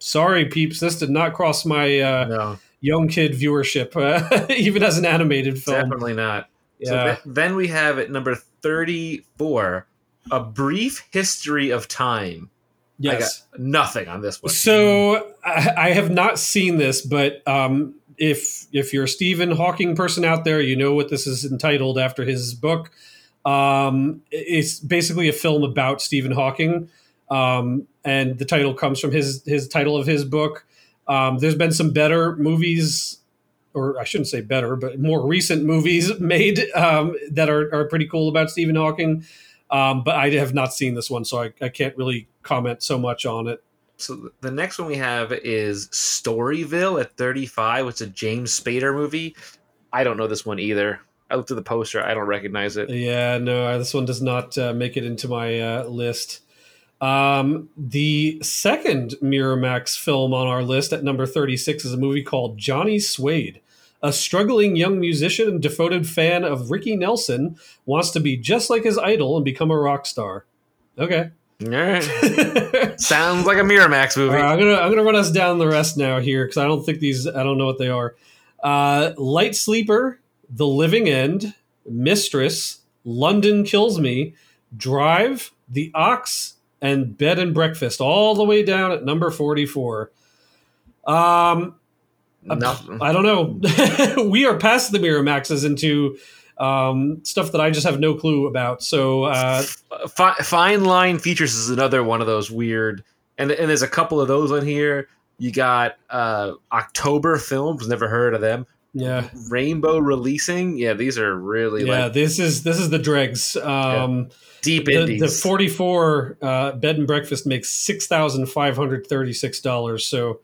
Sorry, peeps, this did not cross my uh, No, young kid viewership, uh, [laughs] even as an animated film. definitely not. So Yeah. th- then we have at number thirty-four, a brief history of time. Yes. nothing on this one. So I, I have not seen this, but um, if if you're a Stephen Hawking person out there, you know what this is entitled after his book. Um, it's basically a film about Stephen Hawking, um, and the title comes from his his title of his book. Um, there's been some better movies, or I shouldn't say better, but more recent movies [laughs] made um, that are, are pretty cool about Stephen Hawking. Um, but I have not seen this one, so I, I can't really comment so much on it. So the next one we have is Storyville at 35, which is a James Spader movie. I don't know this one either. I looked at the poster. I don't recognize it. Yeah, no, this one does not uh, make it into my uh, list. Um, the second Miramax film on our list at number 36 is a movie called Johnny Suede. A struggling young musician and devoted fan of Ricky Nelson wants to be just like his idol and become a rock star. Okay. All right. [laughs] Sounds like a Miramax movie. right, I'm gonna I'm gonna run us down the rest now here because I don't think these I don't know what they are. Uh, Light Sleeper, The Living End, Mistress, London Kills Me, Drive, The Ox, and Bed and Breakfast, all the way down at number 44. Um, Nothing. I don't know. [laughs] we are past the Miramaxes into um, stuff that I just have no clue about. So uh, Fi- Fine Line Features is another one of those weird, and and there's a couple of those on here. You got uh, October Films, never heard of them. yeah, Rainbow Releasing, yeah, these are really yeah. like This is this is the dregs. Um, deep the, indies. the 44 uh, bed and breakfast makes six thousand five hundred thirty six dollars. So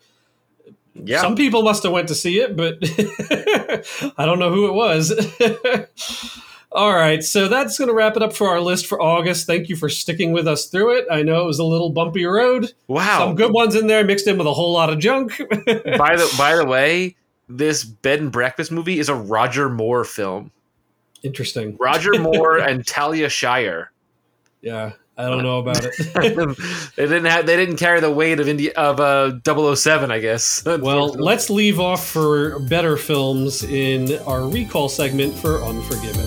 yeah, some people must have went to see it, but [laughs] I don't know who it was. [laughs] All right, so that's going to wrap it up for our list for August. Thank you for sticking with us through it. I know it was a little bumpy road. wow. Some good ones in there mixed in with a whole lot of junk. [laughs] by the by the way, this bed and breakfast movie is a Roger Moore film. Interesting. Roger Moore and Talia Shire. Yeah, I don't know about it. [laughs] they didn't have they didn't carry the weight of India of uh 007, I guess. [laughs] Well, let's leave off for better films in our recall segment for Unforgiven.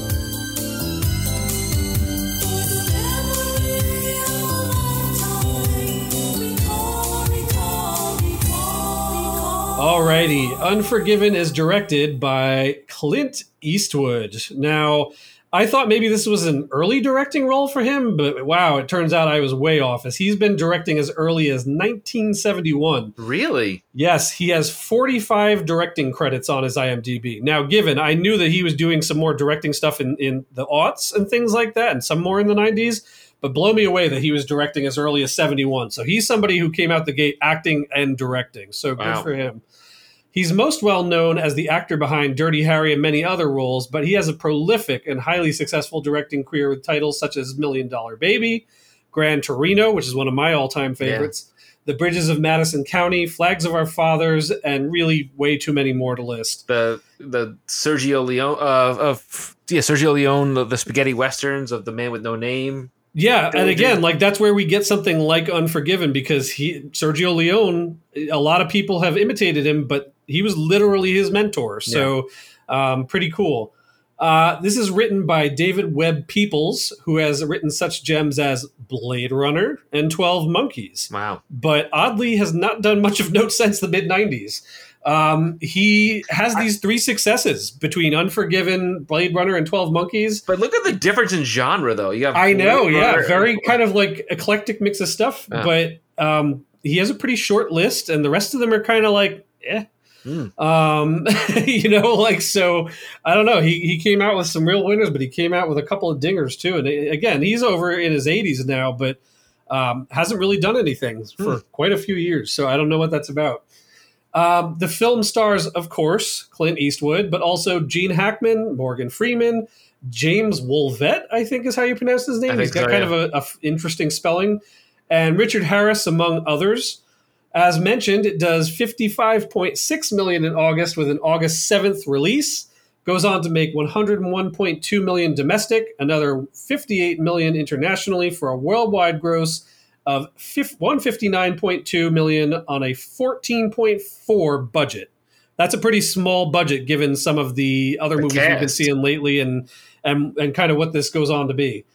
Alrighty, Unforgiven is directed by Clint Eastwood. Now, I thought maybe this was an early directing role for him, but wow, it turns out I was way off, as he's been directing as early as 1971. really Yes, he has 45 directing credits on his IMDb. Now, given I knew that he was doing some more directing stuff in, in the aughts and things like that, and some more in the 90s, but blow me away that he was directing as early as 71. So he's somebody who came out the gate acting and directing. So good for him. He's most well known as the actor behind Dirty Harry and many other roles, but he has a prolific and highly successful directing career with titles such as Million Dollar Baby, Gran Torino, which is one of my all time favorites, The Bridges of Madison County, Flags of Our Fathers, and really way too many more to list. the the Sergio Leone uh, of yeah Sergio Leone the, the spaghetti westerns of the Man with No Name. Yeah, and again, like that's where we get something like Unforgiven because he Sergio Leone, a lot of people have imitated him, but he was literally his mentor. So, um, pretty cool. Uh, this is written by David Webb Peoples, who has written such gems as Blade Runner and Twelve Monkeys Wow. but oddly has not done much of note since the mid 90s. Um, he has these three successes between Unforgiven, Blade Runner, and 12 Monkeys. But look at the difference in genre, though. You have I know, Blade yeah, Runner- very kind of like eclectic mix of stuff, Yeah. but um, he has a pretty short list, and the rest of them are kind of like, eh. Hmm. Um, [laughs] you know, like so. I don't know. He he came out with some real winners, but he came out with a couple of dingers too. And uh, again, he's over in his 80s now, but um, hasn't really done anything for quite a few years. So I don't know what that's about. Um, the film stars, of course, Clint Eastwood, but also Gene Hackman, Morgan Freeman, Jaimz Woolvett, I think is how you pronounce his name. He's got so, kind of a, a f- interesting spelling, and Richard Harris, among others. As mentioned, it does 55.6 million in August with an August 7th release. Goes on to make 101.2 million domestic, another 58 million internationally for a worldwide gross of 159.2 million on a 14.4 budget. That's a pretty small budget given some of the other The movies we've been seeing lately and and and kind of what this goes on to be.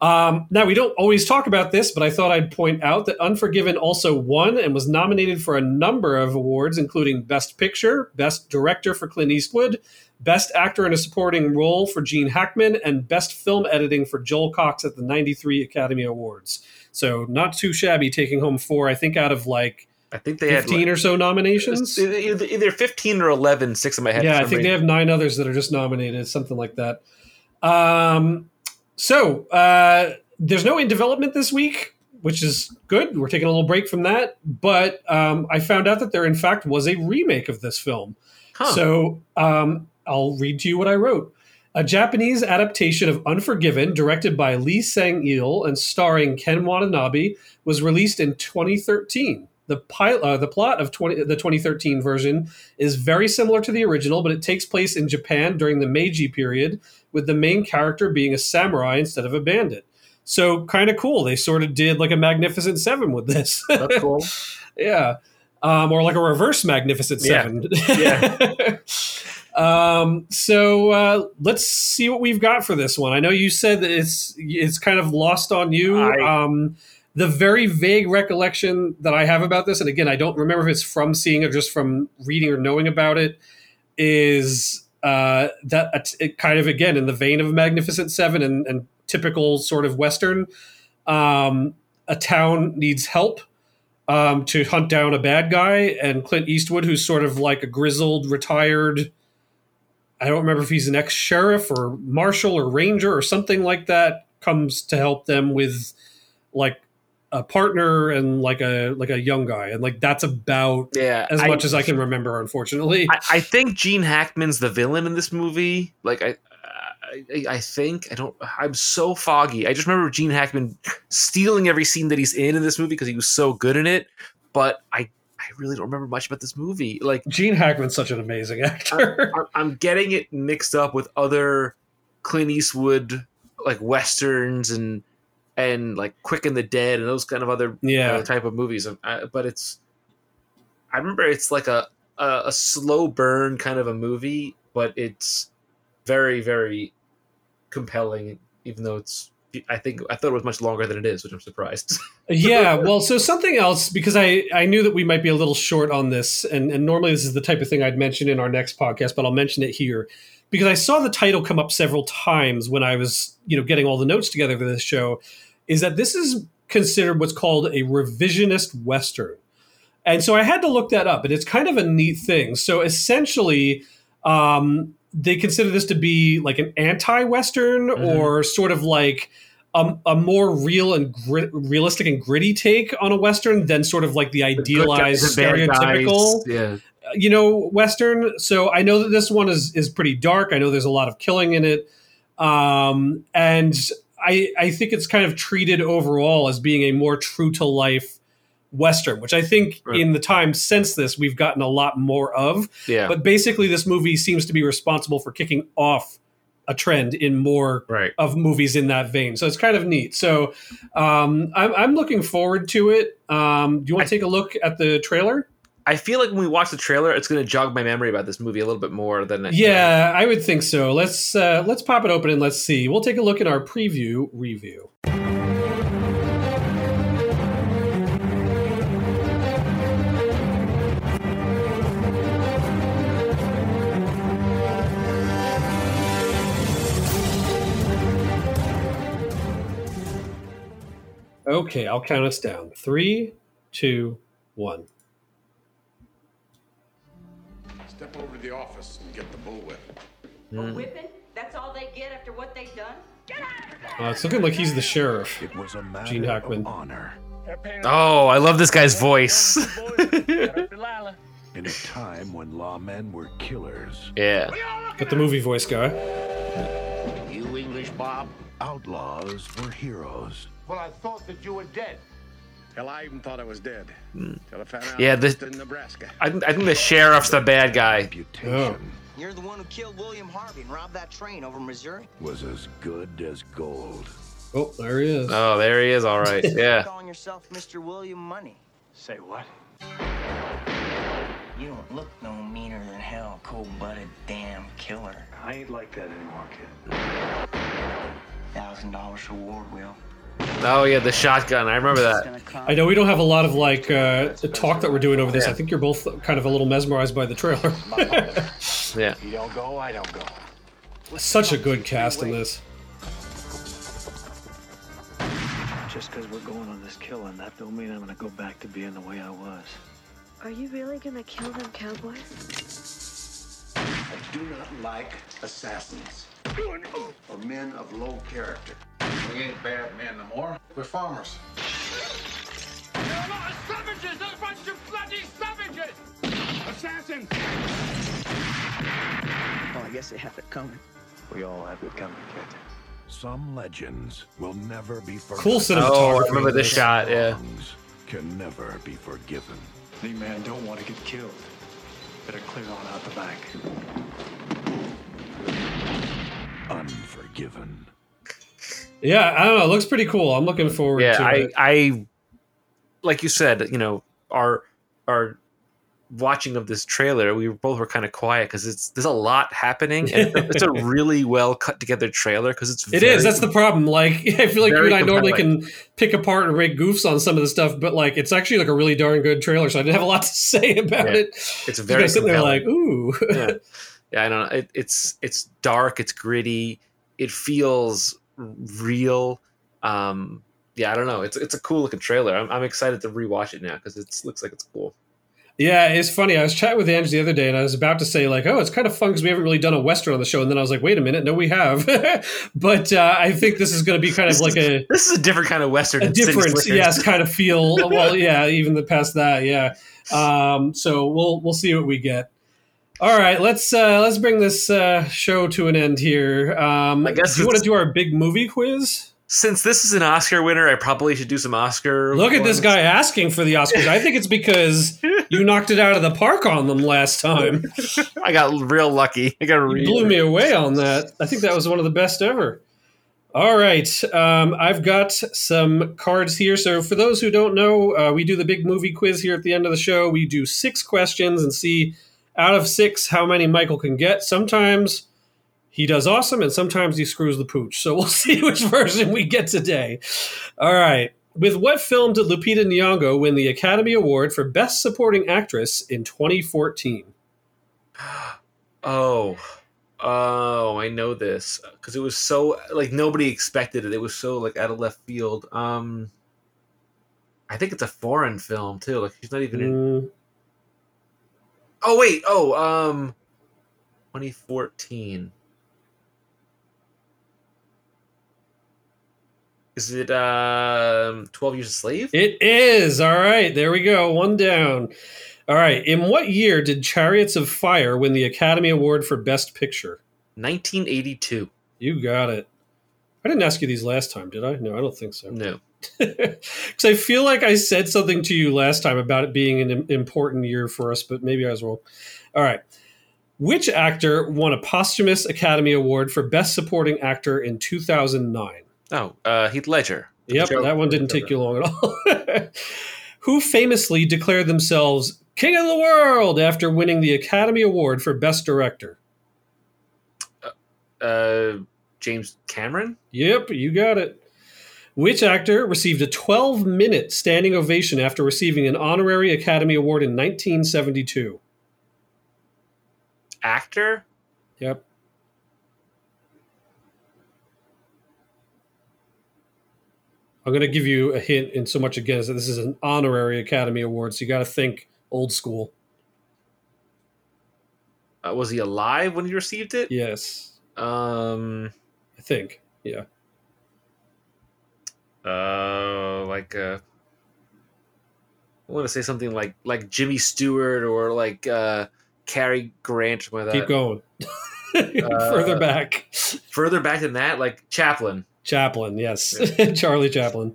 Um, now we don't always talk about this, but I thought I'd point out that Unforgiven also won and was nominated for a number of awards, including Best Picture, Best Director for Clint Eastwood, Best Actor in a Supporting Role for Gene Hackman, and Best Film Editing for Joel Cox at the '93 Academy Awards. So not too shabby, taking home four, I think, out of like I think they had 15 like, or so nominations. either, either 15 or 11 six in my head. Yeah, I think they have nine others that are just nominated, something like that. Um, so uh, there's no in development this week, which is good. We're taking a little break from that, but um, I found out that there, in fact, was a remake of this film. Huh. So um, I'll read to you what I wrote. A Japanese adaptation of Unforgiven, directed by Lee Sang Il and starring Ken Watanabe, was released in 2013. The, pilot, uh, the plot of 20, the 2013 version is very similar to the original, but it takes place in Japan during the Meiji period, with the main character being a samurai instead of a bandit. So kind of cool. They sort of did like a Magnificent Seven with this. [laughs] That's cool. Yeah. Um, or like a reverse Magnificent Yeah. Seven. Yeah. [laughs] um, so uh, let's see what we've got for this one. I know you said that it's it's kind of lost on you. I- um, the very vague recollection that I have about this, and again, I don't remember if it's from seeing or just from reading or knowing about it, is uh, that it kind of again in the vein of Magnificent Seven and, and typical sort of Western. Um, a town needs help um, to hunt down a bad guy, and Clint Eastwood, who's sort of like a grizzled, retired. I don't remember if he's an ex sheriff or marshal or ranger or something like that, comes to help them with like a partner and like a like a young guy, and like that's about Yeah. as I- much as I can [laughs] remember. Unfortunately, I, I think Gene Hackman's the villain in this movie. Like I, I, I think I don't. I'm so foggy. I just remember Gene Hackman stealing every scene that he's in in this movie because he was so good in it. But I, I really don't remember much about this movie. Like Gene Hackman's such an amazing actor. I'm- I'm getting it mixed up with other Clint Eastwood like westerns and and like Quick and the Dead and those kind of other yeah, uh, type of movies. Uh, but it's I remember it's like a, a a slow burn kind of a movie, but it's very very compelling. Even though it's I think I thought it was much longer than it is, which I'm surprised. [laughs] yeah well so something else because i i knew that we might be a little short on this and and normally this is the type of thing i'd mention in our next podcast but i'll mention it here. Because i saw the title come up several times when i was you know getting all the notes together for this show is that this is considered what's called a revisionist western. And so i had to look that up and it's kind of a neat thing. So essentially um they consider this to be like an anti-western Mhm. or sort of like a, a more real and grit, realistic and gritty take on a western than sort of like the idealized, The guys, the stereotypical, yeah. you know, western. So I know that this one is is pretty dark. I know there's a lot of killing in it, um, and I I think it's kind of treated overall as being a more true to life western, which I think Right. in the time since this we've gotten a lot more of. Yeah. But basically, this movie seems to be responsible for kicking off a trend in more Right. of movies in that vein. So it's kind of neat. So um, I'm, I'm looking forward to it. Um, do you want to take a look at the trailer? I feel like when we watch the trailer, it's going to jog my memory about this movie a little bit more than it- Yeah, I would think so. Let's uh, let's pop it open and let's see. We'll take a look at our preview review. Okay, I'll count us down. Three, two, one. Step over to the office and get the bullwhip. Mm. A whipping? That's all they get after what they've done? Get out of here! Uh, it's looking like he's the sheriff. It was a matter Gene Hackman. of honor Oh, I love this guy's voice. [laughs] in a time when lawmen were killers, yeah. Got the movie voice guy. You English, Bob? Outlaws were heroes. Well, I thought that you were dead. Hell, I even thought I was dead. Hmm. Till I found out Yeah, I was the- in Nebraska. I, I think the sheriff's the bad guy. Reputation You're the one who killed William Harvey and robbed that train over Missouri. was as good as gold. Oh, there he is. Oh, there he is. All right. [laughs] Yeah. Calling yourself Mr. William Munny. Say what? You don't look no meaner than hell, cold-blooded damn killer. I ain't like that anymore, kid. Thousand dollars reward, Will. Oh, yeah. The shotgun. I remember that. I know we don't have a lot of like uh, talk that we're doing over this. Yeah. I think you're both kind of a little mesmerized by the trailer. [laughs] Yeah. You don't go, I don't go. Such a good cast in this. Just because we're going on this killing, that don't mean I'm gonna go back to being the way I was. Are you really gonna kill them cowboys? I do not like assassins. Or men of low character. We ain't bad men no more. We're farmers. You're a lot of savages! A bunch of bloody savages! Assassins! Oh, I guess they have it coming. We all have it coming, kid. Some legends will never be forgotten. Cool cinematography. Oh, I remember in this this. shot. Yeah. Wrongs Can never be forgiven. Any man don't want to get killed. Better clear on out the back. Unforgiven. Yeah, I don't know. It looks pretty cool. I'm looking forward Yeah. to I, it. I, like you said, you know, our, our, watching of this trailer we both were kind of quiet because it's there's a lot happening and it's a [laughs] really well cut together trailer because it's It very- is. That's the problem. Like, [laughs] I feel like you and I normally can pick apart and make goofs on some of the stuff, but like, it's actually like a really darn good trailer. So I didn't have a lot to [laughs] say about Yeah. it. it's very guys sitting there like, ooh. yeah. Yeah, I don't know. It, it's it's dark. It's gritty. It feels real. Um, yeah, I don't know. It's it's a cool looking trailer. I'm, I'm excited to rewatch it now because it looks like it's cool. Yeah, it's funny. I was chatting with Ange the other day, and I was about to say like, "Oh, it's kind of fun because we haven't really done a western on the show." And then I was like, "Wait a minute, no, we have." [laughs] but uh, I think this is going to be kind of like a [laughs] This is a different kind of western. a different, yes, kind of feel. [laughs] Well, yeah, even the past that, yeah. Um, so we'll we'll see what we get. All right, let's uh, let's bring this uh, show to an end here. Um, I guess do you want to do our big movie quiz? Since this is an Oscar winner, I probably should do some Oscar. Look at this guy asking for the Oscars. I think it's because [laughs] you knocked it out of the park on them last time. [laughs] I got real lucky. I got real. blew me away on that. I think that was one of the best ever. All right. Um, I've got some cards here. So, for those who don't know, uh, we do the big movie quiz here at the end of the show. We do six questions and see out of six how many Michael can get. Sometimes he does awesome, and sometimes he screws the pooch. So, [laughs] we'll see which version we get today. All right. With what film did Lupita Nyong'o win the Academy Award for Best Supporting Actress in 2014? [gasps] Oh, oh, I know this because it was so like nobody expected it. It was so like out of left field. Um, I think it's a foreign film too. Like she's not even in. Oh wait, oh um, 2014. Is it um 12 Years a Slave? It is. All right. There we go. One down. All right. In what year did Chariots of Fire win the Academy Award for Best Picture? 1982. You got it. I didn't ask you these last time, did I? No, I don't think so. No. Because I feel like I said something to you last time about it being an important year for us, but maybe I was wrong. All right. Which actor won a posthumous Academy Award for Best Supporting Actor in 2009? Oh, uh, Heath Ledger. Yep, Joker. that one didn't take you long at all. [laughs] Who famously declared themselves King of the World after winning the Academy Award for Best Director? Uh, James Cameron. Yep, you got it. Which actor received a 12 minute standing ovation after receiving an honorary Academy Award in 1972? Actor. Yep. I'm going to give you a hint in so much again as that this is an honorary Academy Award, so you got to think old school. Uh, was he alive when he received it? Yes, Um. I think. Yeah. Uh, like uh, I want to say something like like Jimmy Stewart or like uh, Cary Grant. or something Like that. Keep going. [laughs] Further back. Further back than that, like Chaplin. Chaplin, yes. [laughs] Charlie Chaplin.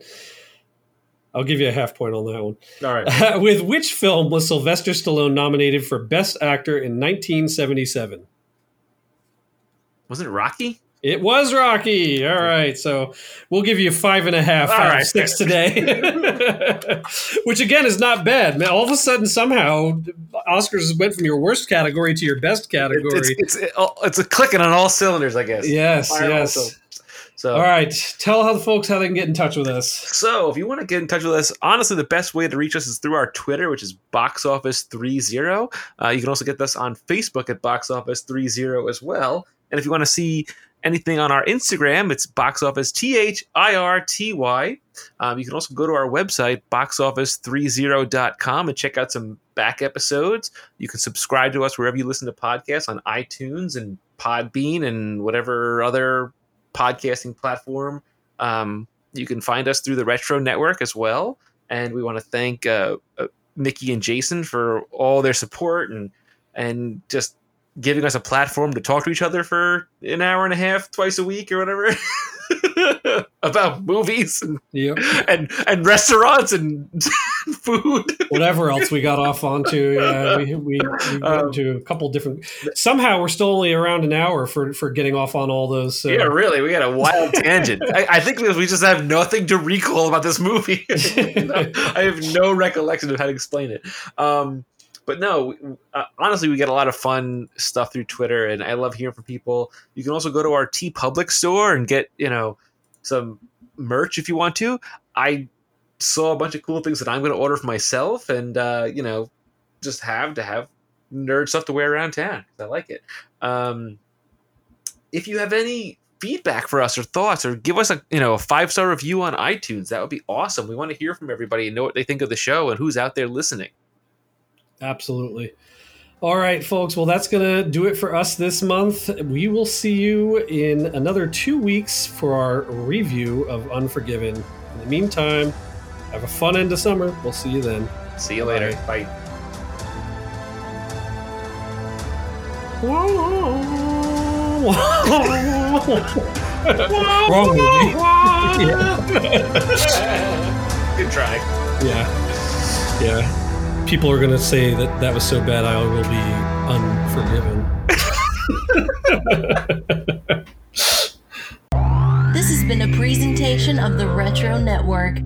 I'll give you a half point on that one. All right. [laughs] With which film was Sylvester Stallone nominated for Best Actor in 1977? Wasn't it Rocky? It was Rocky. All right, so we'll give you five and a half out right. of six today, [laughs] which again is not bad. Man, all of a sudden, somehow, Oscars went from your worst category to your best category. It's it's, it's a clicking on all cylinders, I guess. yes, Fire yes. So All right, tell how the folks how they can get in touch with us. So, if you want to get in touch with us, honestly, the best way to reach us is through our Twitter, which is Box Office 30. Uh, you can also get us on Facebook at Box Office 30 as well. And if you want to see anything on our Instagram, it's Box Office T H I R T Y. Um, you can also go to our website, boxoffice30.com, and check out some back episodes. You can subscribe to us wherever you listen to podcasts on iTunes and Podbean and whatever other podcasting platform. Um, you can find us through the Retro Network as well. And we want to thank uh, uh, Mickey and Jason for all their support and and just giving us a platform to talk to each other for an hour and a half twice a week or whatever [laughs] about movies and, Yep. and and restaurants and [laughs] food. Whatever else we got off onto, yeah, we we, we got [laughs] Um, into a couple different. Somehow we're still only around an hour for for getting off on all those. So. Yeah, really, we got a wild tangent. I, I think we just have nothing to recall about this movie. I have no recollection of how to explain it. Um, but no, uh, honestly, we get a lot of fun stuff through Twitter, and I love hearing from people. You can also go to our TeePublic store and get you know some merch if you want to. I saw a bunch of cool things that I'm going to order for myself, and uh, you know, just have to have nerd stuff to wear around town. I like it. Um, if you have any feedback for us or thoughts or give us a you know a five star review on iTunes that would be awesome we want to hear from everybody and know what they think of the show and who's out there listening Absolutely. All right, folks. Well, that's going to do it for us this month. We will see you in another two weeks for our review of Unforgiven. In the meantime, have a fun end of summer. We'll see you then. see you later bye [laughs] Wrong movie. [laughs] [laughs] good try Yeah. Yeah. People are going to say that that was so bad I will be unforgiven. This has been a presentation of the Retro Network.